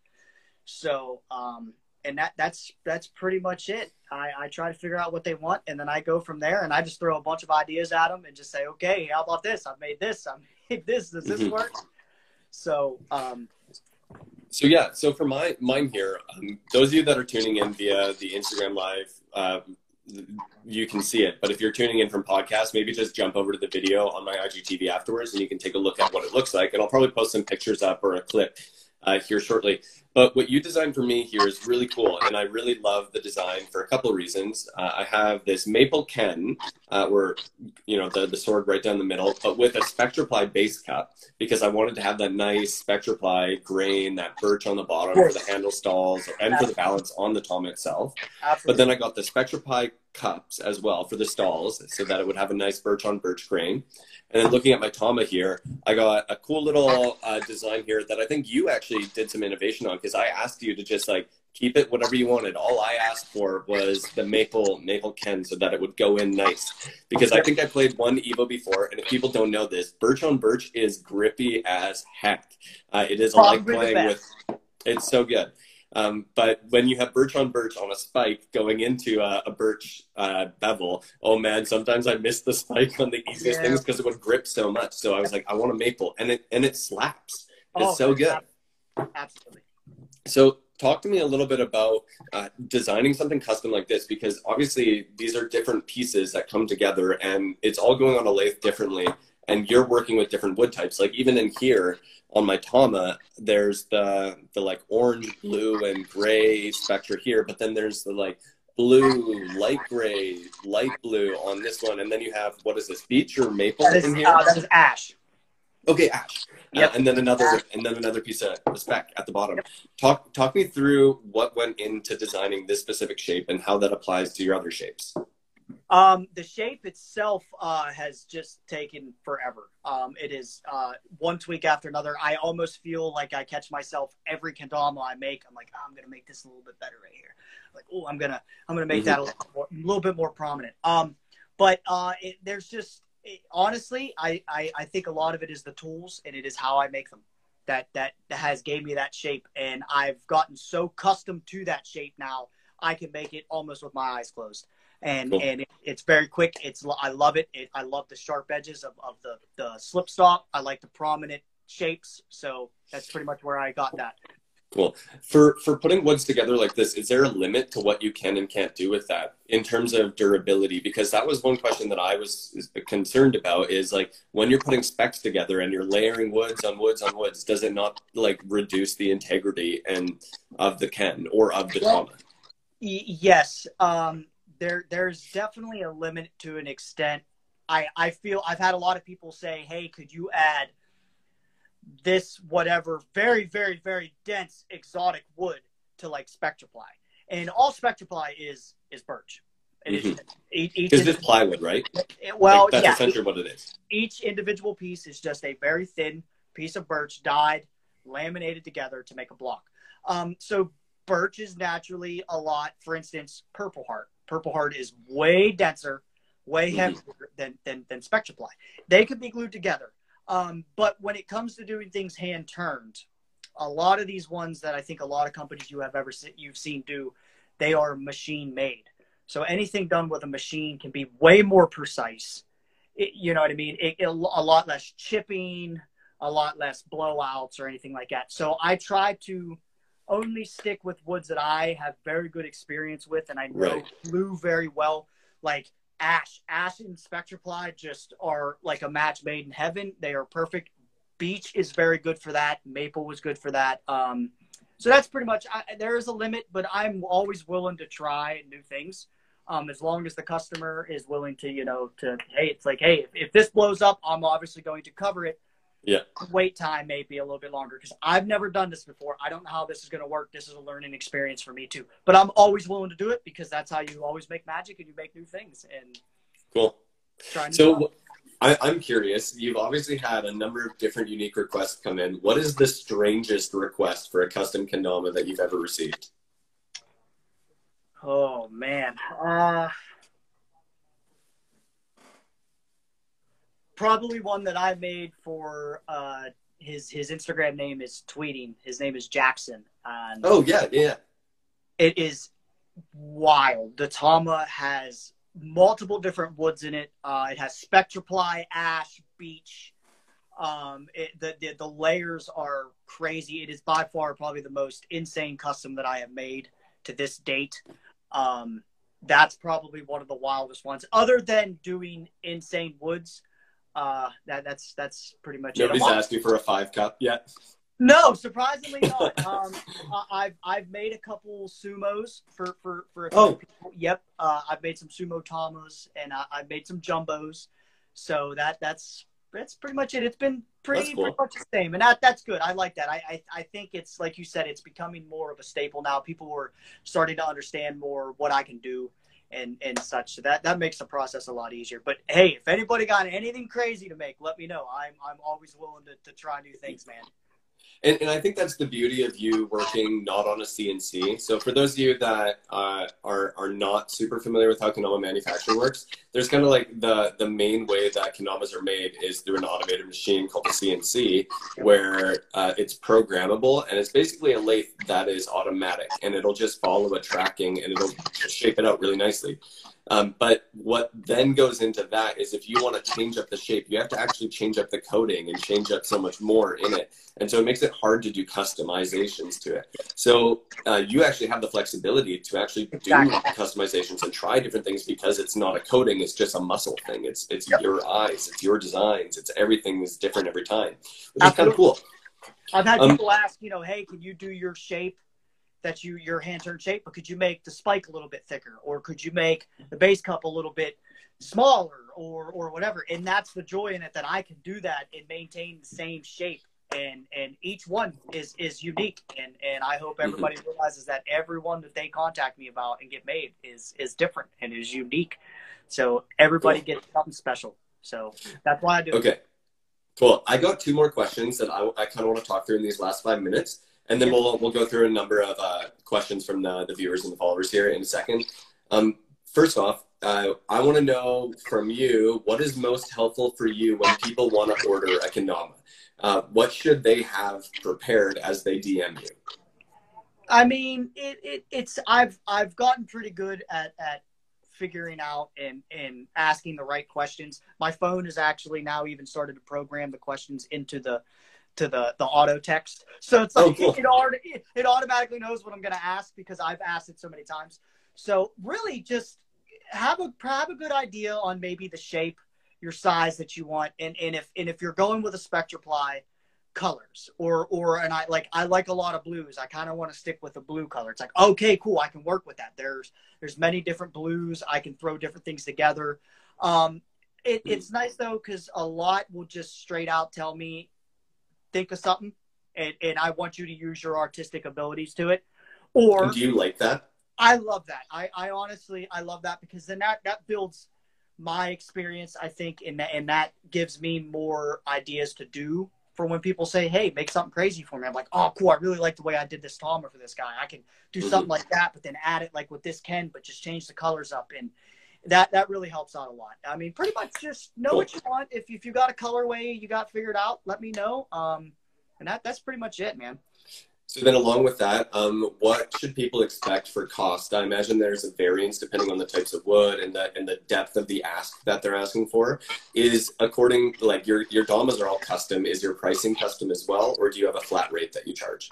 So um, and that that's that's pretty much it. I, I try to figure out what they want, and then I go from there, and I just throw a bunch of ideas at them, and just say, okay, how about this? I've made this. I made this. Does this Mhm. work? So um, So yeah, so for my mine here, um, those of you that are tuning in via the Instagram live, uh, you can see it. But if you're tuning in from podcast, maybe just jump over to the video on my IGTV afterwards, and you can take a look at what it looks like. And I'll probably post some pictures up or a clip uh, here shortly. But what you designed for me here is really cool, and I really love the design for a couple of reasons. Uh, I have this maple ken, uh, where you know the, the sword right down the middle, but with a Spectraply base cup because I wanted to have that nice Spectraply grain, that birch on the bottom for the handle stalls and for the balance on the tama itself. Absolutely. But then I got the Spectraply cups as well for the stalls so that it would have a nice birch on birch grain. And then looking at my Tama here, I got a cool little uh, design here that I think you actually did some innovation on because I asked you to just like keep it whatever you wanted. All I asked for was the maple maple ken so that it would go in nice. Because I think I played one Evo before, and if people don't know this, birch on birch is grippy as heck. Uh, it is like Probably the playing with. It's so good. Um, but when you have birch on birch on a spike going into a, a birch uh, bevel, oh man, sometimes I miss the spike on the easiest Yeah. things because it would grip so much. So I was like, I want a maple, and it and it slaps. It's Oh, so good. Absolutely. So talk to me a little bit about uh, designing something custom like this because obviously these are different pieces that come together and it's all going on a lathe differently and you're working with different wood types like even in here on my tama there's the the like orange blue and gray spectra here but then there's the like blue light gray light blue on this one and then you have what is this beech or maple That is, in here uh, that is ash. Okay, Ash. Yep. Uh, and then another, and then another piece of spec at the bottom. Talk, talk me through what went into designing this specific shape and how that applies to your other shapes. Um, the shape itself uh, has just taken forever. Um, it is uh, one tweak after another. I almost feel like I catch myself every kendama I make. I'm like, oh, I'm gonna make this a little bit better right here. Like, oh, I'm gonna I'm gonna make that a little, more, a little bit more prominent. Um, but uh, it, there's just it, honestly, I, I I think a lot of it is the tools and it is how I make them. That that that has gave me that shape, and I've gotten so custom to that shape now. I can make it almost with my eyes closed and Cool. and it, it's very quick. It's I love it. it. I love the sharp edges of, of the the slip stop. I like the prominent shapes. So that's pretty much where I got that. Cool. For for putting woods together like this, is there a limit to what you can and can't do with that in terms of durability? Because that was one question that I was concerned about. Is like when you're putting specs together and you're layering woods on woods on woods, does it not like reduce the integrity and of the Ken or of the Well, Tama? Yes, um, there there's definitely a limit to an extent. I I feel I've had a lot of people say, "Hey, could you add this whatever very very very dense exotic wood to like Spectraply?" And all Spectraply is is birch. It is- each- each Because it's plywood, right? well, Like, that's yeah, essentially what it is. each individual piece is just a very thin piece of birch dyed, laminated together to make a block. Um, so birch is naturally a lot. For instance, Purple Heart. Purple Heart is way denser, way Mhm. heavier than, than than Spectraply. They could be glued together. Um, but when it comes to doing things hand turned, a lot of these ones that I think a lot of companies you have ever se- you've seen do, they are machine made. So anything done with a machine can be way more precise. It, you know what I mean? It, it, a lot less chipping, a lot less blowouts or anything like that. So I try to only stick with woods that I have very good experience with and I know Right. glue very well. Like ash, ash and Spectraply just are like a match made in heaven. They are perfect. Beech is very good for that. Maple was good for that. Um, so that's pretty much. I, there is a limit, but I'm always willing to try new things. Um, as long as the customer is willing to, you know, to hey, it's like, hey, if, if this blows up, I'm obviously going to cover it. Yeah. Wait time may be a little bit longer because I've never done this before. I don't know how this is going to work. This is a learning experience for me too. But I'm always willing to do it because that's how you always make magic and you make new things and Cool. try new stuff. So I, I'm curious. You've obviously had a number of different unique requests come in. What is the strangest request for a custom kendama that you've ever received? Oh man. Uh probably one that I made for uh his his Instagram name is tweeting. His name is Jackson. And Oh yeah, yeah. it is wild. The Tama has multiple different woods in it. Uh, it has Spectraply, ash, beech. Um, it, the, the the layers are crazy. It is by far probably the most insane custom that I have made to this date. Um, that's probably one of the wildest ones. Other than doing insane woods, uh, that that's that's pretty much Nobody's it. asked you for a five cup yet. No, surprisingly not. um, I've I've made a couple sumos for for for a few Oh. people. Yep, uh, I've made some sumo tamas and I, I've made some jumbos. So that that's that's pretty much it. It's been pretty, cool. pretty much the same, and that that's good. I like that. I, I I think it's like you said, it's becoming more of a staple now. People are starting to understand more what I can do and and such. So that that makes the process a lot easier. But hey, if anybody got anything crazy to make, let me know. I'm I'm always willing to, to try new things, man. And, and I think that's the beauty of you working not on a CNC. So for those of you that uh, are are not super familiar with how Kendama manufacturing works, there's kind of like the the main way that Kendamas are made is through an automated machine called the CNC, where uh, it's programmable and it's basically a lathe that is automatic and it'll just follow a tracking and it'll shape it out really nicely. Um, but what then goes into that is if you want to change up the shape, you have to actually change up the coating and change up so much more in it. And so it makes it hard to do customizations to it. So uh, you actually have the flexibility to actually do Exactly. customizations and try different things because it's not a coating; it's just a muscle thing. It's it's Yep. your eyes, it's your designs, it's everything is different every time, which is kind of cool. I've had Um, people ask, you know, hey, can you do your shape that you your hand turn shape, but could you make the spike a little bit thicker, or could you make the base cup a little bit smaller, or or whatever? And that's the joy in it that I can do that and maintain the same shape. And and each one is is unique, and and I hope everybody mm-hmm. realizes that every one that they contact me about and get made is is different and is unique. So everybody Cool. gets something special. So that's why I do. it. Okay, cool. I got two more questions that I, I kind of want to talk through in these last five minutes, and then we'll we'll go through a number of uh, questions from the, the viewers and the followers here in a second. Um, first off, uh, I want to know from you what is most helpful for you when people want to order a Kendama. Uh, what should they have prepared as they DM you? I mean, it, it it's I've I've gotten pretty good at at figuring out and and asking the right questions. My phone has actually now even started to program the questions into the to the the auto text. So it's Oh, like cool. it, already, it it automatically knows what I'm going to ask because I've asked it so many times. So really just have a have a good idea on maybe the shape, your size that you want and and if and if you're going with a Spectraply colors or or and I like I like a lot of blues. I kind of want to stick with a blue color. It's like okay, cool, I can work with that. There's there's many different blues. I can throw different things together. Um, it, Mm. it's nice though because a lot will just straight out tell me think of something and, and I want you to use your artistic abilities to it. Or do you like that? I love that. I, I honestly I love that because then that that builds my experience. I think and that and that gives me more ideas to do for when people say, "Hey, make something crazy for me." I'm like, "Oh, cool! I really like the way I did this Tama for this guy. I can do Mhm. something like that, but then add it like with this Ken, but just change the colors up and." That that really helps out a lot. I mean, pretty much just know Cool. what you want. If if you got a colorway you got figured out, let me know. Um, and that that's pretty much it, man. So then, along with that, um, what should people expect for cost? I imagine there's a variance depending on the types of wood and the and the depth of the ask that they're asking for. Is according like your your damas are all custom. Is your pricing custom as well, or do you have a flat rate that you charge?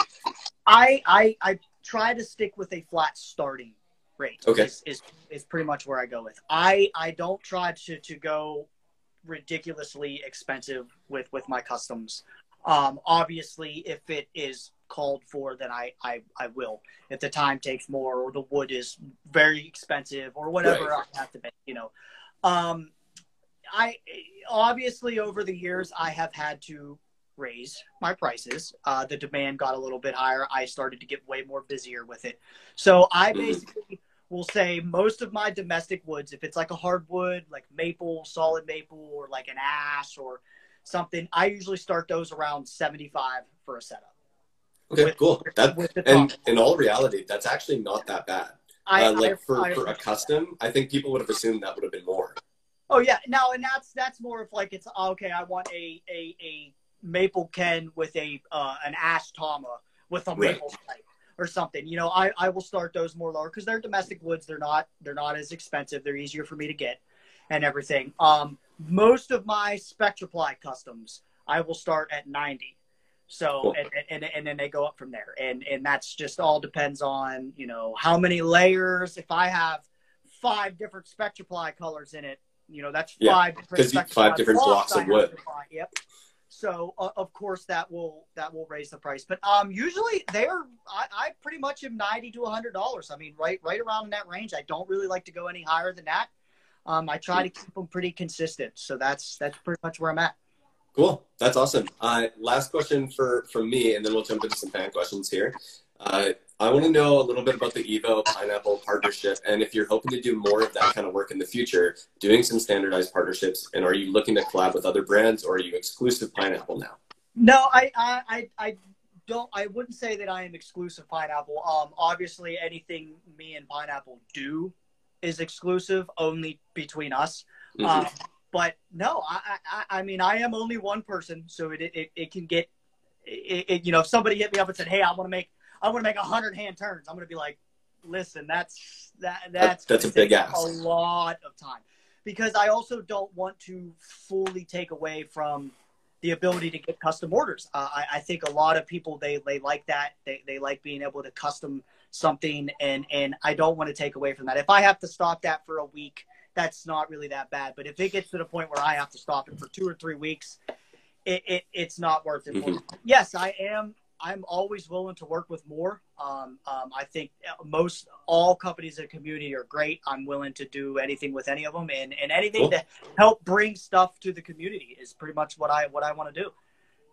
I I I try to stick with a flat starting rate. Okay. Is, is is pretty much where I go with. I I don't try to to go ridiculously expensive with with my customs. Um, obviously, if it is called for, then I, I I will. If the time takes more, or the wood is very expensive, or whatever Right. I have to make, you know. Um, I obviously over the years I have had to raise my prices. Uh, the demand got a little bit higher. I started to get way more busier with it. So I Mhm. basically will say most of my domestic woods, if it's like a hardwood, like maple, solid maple, or like an ash or something, I usually start those around 75 for a setup. Okay, With- cool. That With and in all reality, that's actually not that bad. I, uh, like I- for, I- for a custom, I think people would have assumed that would have been more. Oh yeah, no, and that's that's more of like it's okay. I want a a, a maple Ken with a uh, an ash Tama with a Right. maple stripe or something. You know, I, I will start those more lower because they're domestic woods. They're not they're not as expensive. They're easier for me to get and everything. Um, most of my Spectraply customs, I will start at ninety. So Cool. and, and and then they go up from there, and and that's just all depends on you know how many layers. If I have five different Spectraply colors in it, you know that's Yeah, five different five different blocks of wood. Yep. So uh, of course that will that will raise the price. But um, usually they're I, I pretty much am ninety to hundred dollars. I mean, right right around in that range. I don't really like to go any higher than that. Um, I try to keep them pretty consistent. So that's that's pretty much where I'm at. Cool, that's awesome. Uh, last question for from me, and then we'll jump into some fan questions here. Uh, I want to know a little bit about the Evo Pineapple partnership, and if you're hoping to do more of that kind of work in the future, doing some standardized partnerships, and are you looking to collab with other brands, or are you exclusive Pineapple now? No, I, I, I, don't. I wouldn't say that I am exclusive Pineapple. Um, obviously, anything me and Pineapple do is exclusive, only between us. Mm-hmm. Um, but no, I, I, I mean, I am only one person, so it, it, it can get, it, it, you know, if somebody hit me up and said, "Hey, I want to make I want to make a hundred hand turns. I'm going to be like, listen, that's that that's that's a big ass. A lot of time because I also don't want to fully take away from the ability to get custom orders. Uh, I, I, think a lot of people they they like that. They they like being able to custom something, and and I don't want to take away from that. If I have to stop that for a week, that's not really that bad. But if it gets to the point where I have to stop it for two or three weeks, it, it it's not worth it. Mm-hmm. Yes, I am I'm always willing to work with more. Um, um, I think most all companies in the community are great. I'm willing to do anything with any of them, and, and anything cool. to help bring stuff to the community is pretty much what I what I want to do.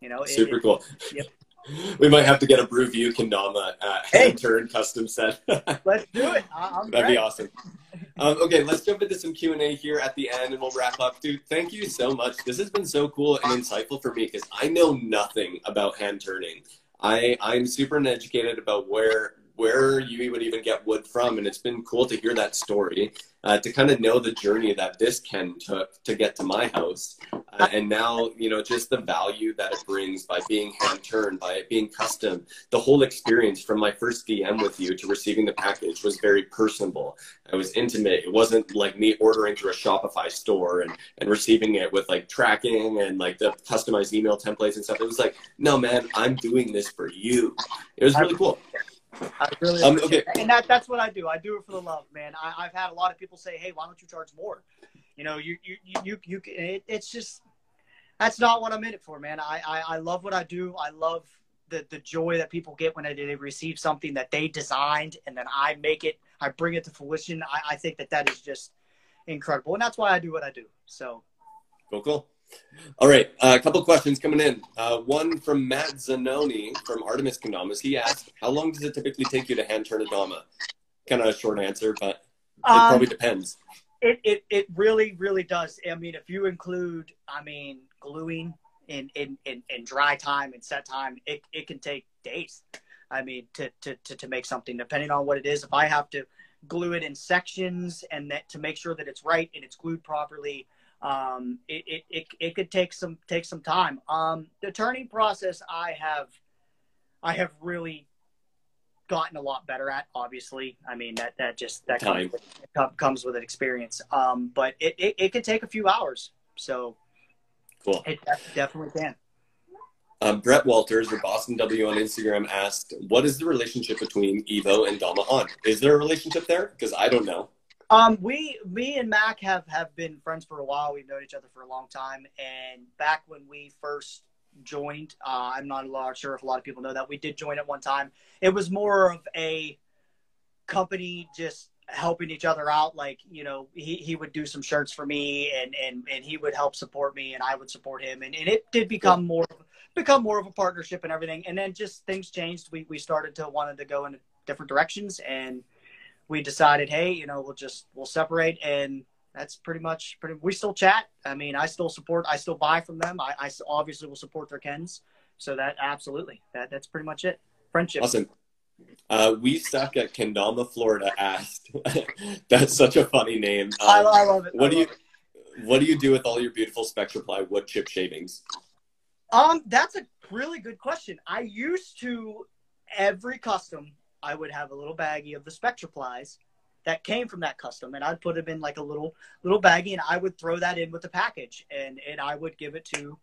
You know, super it, cool. Yep. We might have to get a Brewview Kendama uh, hey. turn custom set. let's do it. I'm That'd ready. be awesome. Um, okay, let's jump into some Q and A here at the end, and we'll wrap up. Dude, thank you so much. This has been so cool and insightful for me because I know nothing about hand turning. I I'm super uneducated about where where you would even get wood from, and it's been cool to hear that story, uh, to kind of know the journey that this Ken took to get to my house, uh, and now you know just the value that it brings by being hand turned, by it being custom. The whole experience from my first DM with you to receiving the package was very personable. It was intimate. It wasn't like me ordering through a Shopify store and and receiving it with like tracking and like the customized email templates and stuff. It was like, no man, I'm doing this for you. It was really cool. I really um, okay. And that that's what I do. I do it for the love, man. I, have had a lot of people say, "Hey, why don't you charge more?" You know, you you you you, you it, it's just that's not what I'm in it for, man. I, I I love what I do. I love the the joy that people get when they, they receive something that they designed and then I make it, I bring it to fruition. I, I think that that is just incredible, and that's why I do what I do. So, cool, cool. All right, uh, a couple questions coming in. Uh, one from Matt Zanoni from Artemis Kendamas. He asked, "How long does it typically take you to hand turn a Dama?" Kind of a short answer, but it um, probably depends. It, it it really really does. I mean, if you include, I mean, gluing in in, in, in dry time and set time, it, it can take days. I mean, to, to, to, to make something, depending on what it is. If I have to glue it in sections and that to make sure that it's right and it's glued properly, um, it, it, it, it, could take some take some time. Um, the turning process, I have I have really gotten a lot better at. Obviously, I mean that that just that time. comes with, comes with an experience. Um, but it, it, it can take a few hours. So cool. It definitely can. Um, Brett Walters or Boston W on Instagram asked, "What is the relationship between Evo and Dama Han? Is there a relationship there? Because I don't know." Um, we, me and Mac have have been friends for a while. We've known each other for a long time, and back when we first joined, uh, I'm not a lot sure if a lot of people know that we did join at one time. It was more of a company just helping each other out. Like you know, he, he would do some shirts for me, and and and he would help support me, and I would support him, and, and it did become more become more of a partnership and everything. And then just things changed. We we started to wanted to go in different directions, and we decided, hey, you know, we'll just we'll separate, and that's pretty much pretty. We still chat. I mean, I still support. I still buy from them. I, I obviously will support their Kens. So that absolutely that that's pretty much it. Friendship. Awesome. Uh, we suck at Kendama, Florida. Asked. that's such a funny name. Um, I, I, love it. What I do you it. What do you do with all your beautiful Spectraply wood chip shavings? Um, that's a really good question. I used to every custom I would have a little baggie of the Spectraplies that came from that custom, and I'd put them in like a little little baggie, and I would throw that in with the package, and and I would give it to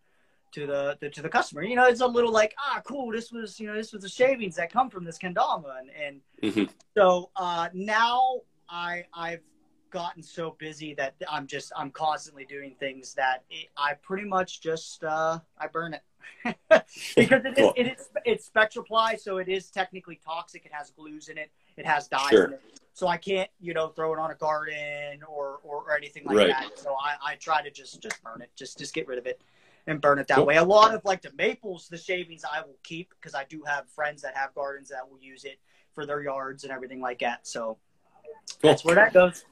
to the, the to the customer. You know, it's a little like ah, cool. This was you know this was the shavings that come from this kendama, and and mm-hmm. so uh, now I I've gotten so busy that I'm just I'm constantly doing things that it, I pretty much just uh, I burn it because it is, it is it's spectraply, so it is technically toxic. It has glues in it. It has dyes Sure. in it. So I can't, you know, throw it on a garden or, or, or anything like Right. that. So I, I try to just just burn it, just just get rid of it and burn it that Cool. way. A lot of like the maples, the shavings I will keep because I do have friends that have gardens that will use it for their yards and everything like that. So Cool. that's where that goes.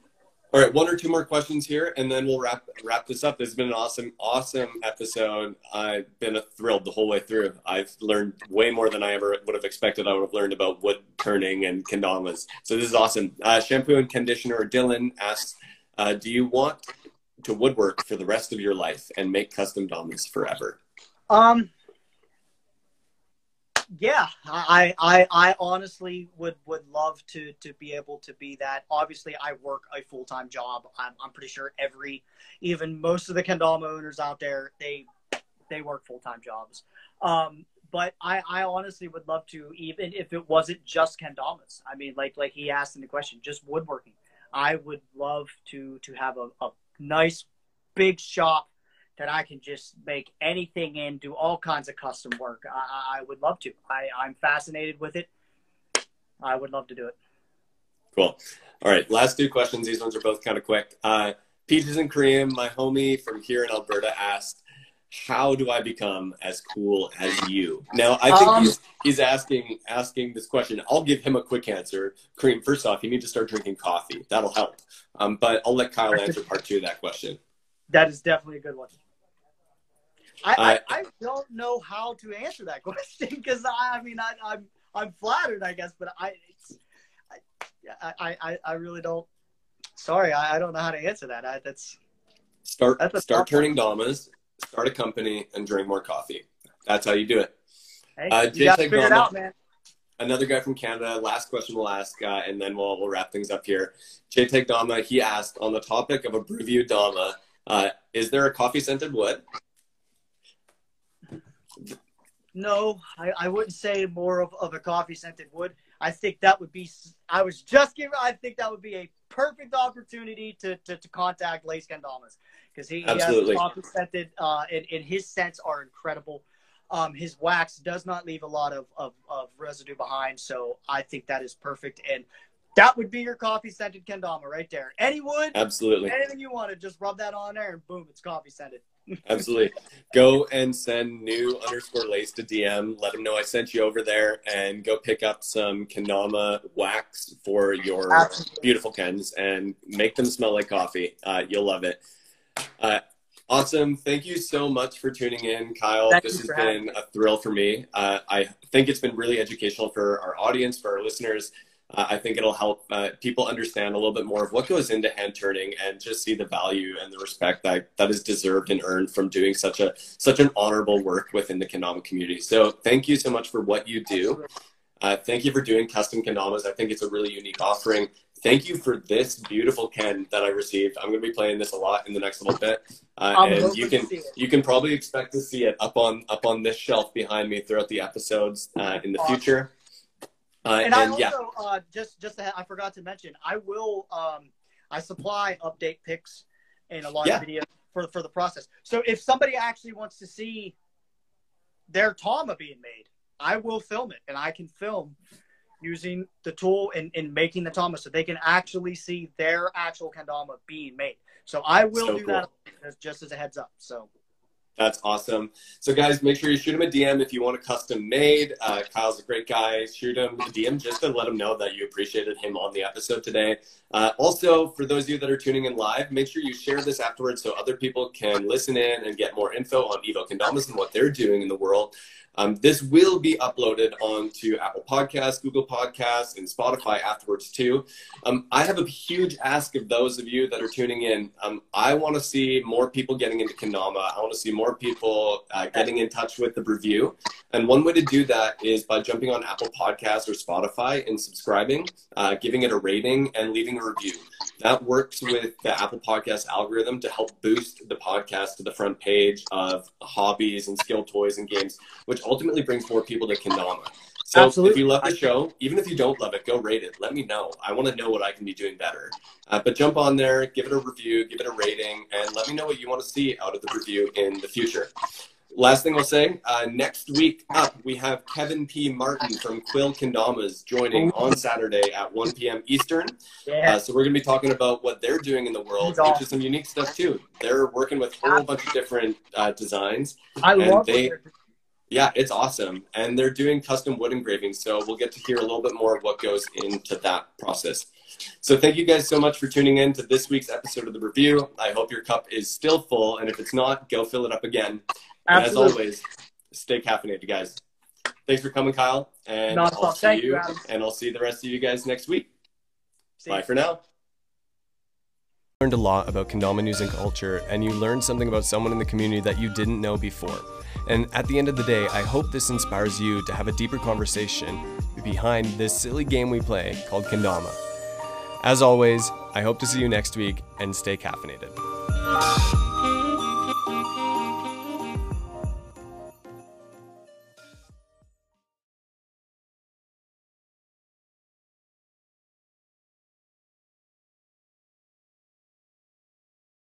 All right, one or two more questions here, and then we'll wrap wrap this up. This has been an awesome, awesome episode. I've been thrilled the whole way through. I've learned way more than I ever would have expected. I would have learned about wood turning and kendamas. So this is awesome. Uh, shampoo and conditioner. Dylan asks, uh, "Do you want to woodwork for the rest of your life and make custom damas forever?" Um. Yeah, I, I, I honestly would would love to to be able to be that. Obviously, I work a full time job. I'm, I'm pretty sure every, even most of the kendama owners out there, they they work full time jobs. Um, but I, I honestly would love to, even if it wasn't just kendamas. I mean, like like he asked in the question, just woodworking. I would love to to have a, a nice big shop that I can just make anything in, do all kinds of custom work. I, I- would love to. I, I'm fascinated with it. I would love to do it. Cool. All right, last two questions. These ones are both kind of quick. Uh, Peaches and Cream, my homie from here in Alberta, asked, "How do I become as cool as you?" Now, I think Um, he's, he's asking asking this question. I'll give him a quick answer. Cream, first off, you need to start drinking coffee. That'll help. Um, but I'll let Kyle answer part two of that question. That is definitely a good one. I, I, I don't know how to answer that question because I, I mean I, I'm I'm flattered I guess, but I it's, I, I I I really don't. Sorry, I, I don't know how to answer that. I, that's Start That's start turning damas, start a company, and drink more coffee. That's how you do it. hey, Uh, you got to JTech figure it out, man. another guy from Canada. Last question we'll ask, uh, and then we'll, we'll wrap things up here. JTech Dama, he asked on the topic of a Brewview Dama, uh, is there a coffee scented wood? No, I, I wouldn't say more of, of a coffee scented wood. I think that would be. I was just giving. I think that would be a perfect opportunity to to, to contact Lace Kendamas because he, he has Absolutely. coffee scented. Uh, and, and his scents are incredible. Um, his wax does not leave a lot of, of, of residue behind, so I think that is perfect. And that would be your coffee scented kendama right there. Any wood, Absolutely. anything you wanted, just rub that on there, and boom, it's coffee scented. Absolutely. Go and send new underscore lace to DM. Let them know I sent you over there and go pick up some Kendama wax for your Absolutely. beautiful Kens and make them smell like coffee. Uh, you'll love it. Uh, awesome. Thank you so much for tuning in, Kyle. Thank this has been a thrill for me. Uh, I think it's been really educational for our audience, for our listeners. Uh, I think it'll help uh, people understand a little bit more of what goes into hand turning and just see the value and the respect that that is deserved and earned from doing such a such an honorable work within the kendama community. So thank you so much for what you do. Uh, thank you for doing custom kendamas. I think it's a really unique offering. Thank you for this beautiful Ken that I received. I'm going to be playing this a lot in the next little bit, uh, and you can you can probably expect to see it up on up on this shelf behind me throughout the episodes uh, in the Awesome. future. Uh, and and I also yeah, uh, just just I forgot to mention I will um, I supply update pics and a lot Yeah. of videos for for the process. So if somebody actually wants to see their Tama being made, I will film it and I can film using the tool and, and making the Tama so they can actually see their actual kendama being made. So I will So do cool. that just as a heads up. So That's awesome. So, guys, make sure you shoot him a DM if you want a custom made. Uh, Kyle's a great guy. Shoot him a DM just to let him know that you appreciated him on the episode today. Uh, also, for those of you that are tuning in live, make sure you share this afterwards so other people can listen in and get more info on Evo Kendamas and what they're doing in the world. Um, this will be uploaded onto Apple Podcasts, Google Podcasts, and Spotify afterwards too. Um, I have a huge ask of those of you that are tuning in. Um, I want to see more people getting into Kendama. I want to see more people uh, getting in touch with the Brewview. And one way to do that is by jumping on Apple Podcasts or Spotify and subscribing, uh, giving it a rating, and leaving a review. That works with the Apple Podcast algorithm to help boost the podcast to the front page of hobbies and skill toys and games, which ultimately brings more people to Kendama. So Absolutely. if you love the show, even if you don't love it, go rate it. Let me know. I want to know what I can be doing better. Uh, but jump on there, give it a review, give it a rating, and let me know what you want to see out of the Brewview in the future. Last thing I'll say, uh, next week up, we have Kevin P. Martin from Quill Kendamas joining on Saturday at 1 p.m. Eastern. Yeah. Uh, so we're going to be talking about what they're doing in the world, which is some unique stuff too. They're working with a whole bunch of different uh, designs. I and love they- Yeah, it's awesome. And they're doing custom wood engravings, so we'll get to hear a little bit more of what goes into that process. So thank you guys so much for tuning in to this week's episode of the Brewview. I hope your cup is still full, and if it's not, go fill it up again. And as always, stay caffeinated, guys. Thanks for coming, Kyle. And Not a I'll see Thank you, you, Adam. and I'll see the rest of you guys next week. See Bye you. for now. Learned a lot about kendama news and culture, and you learned something about someone in the community that you didn't know before. And at the end of the day, I hope this inspires you to have a deeper conversation behind this silly game we play called kendama. As always, I hope to see you next week and stay caffeinated.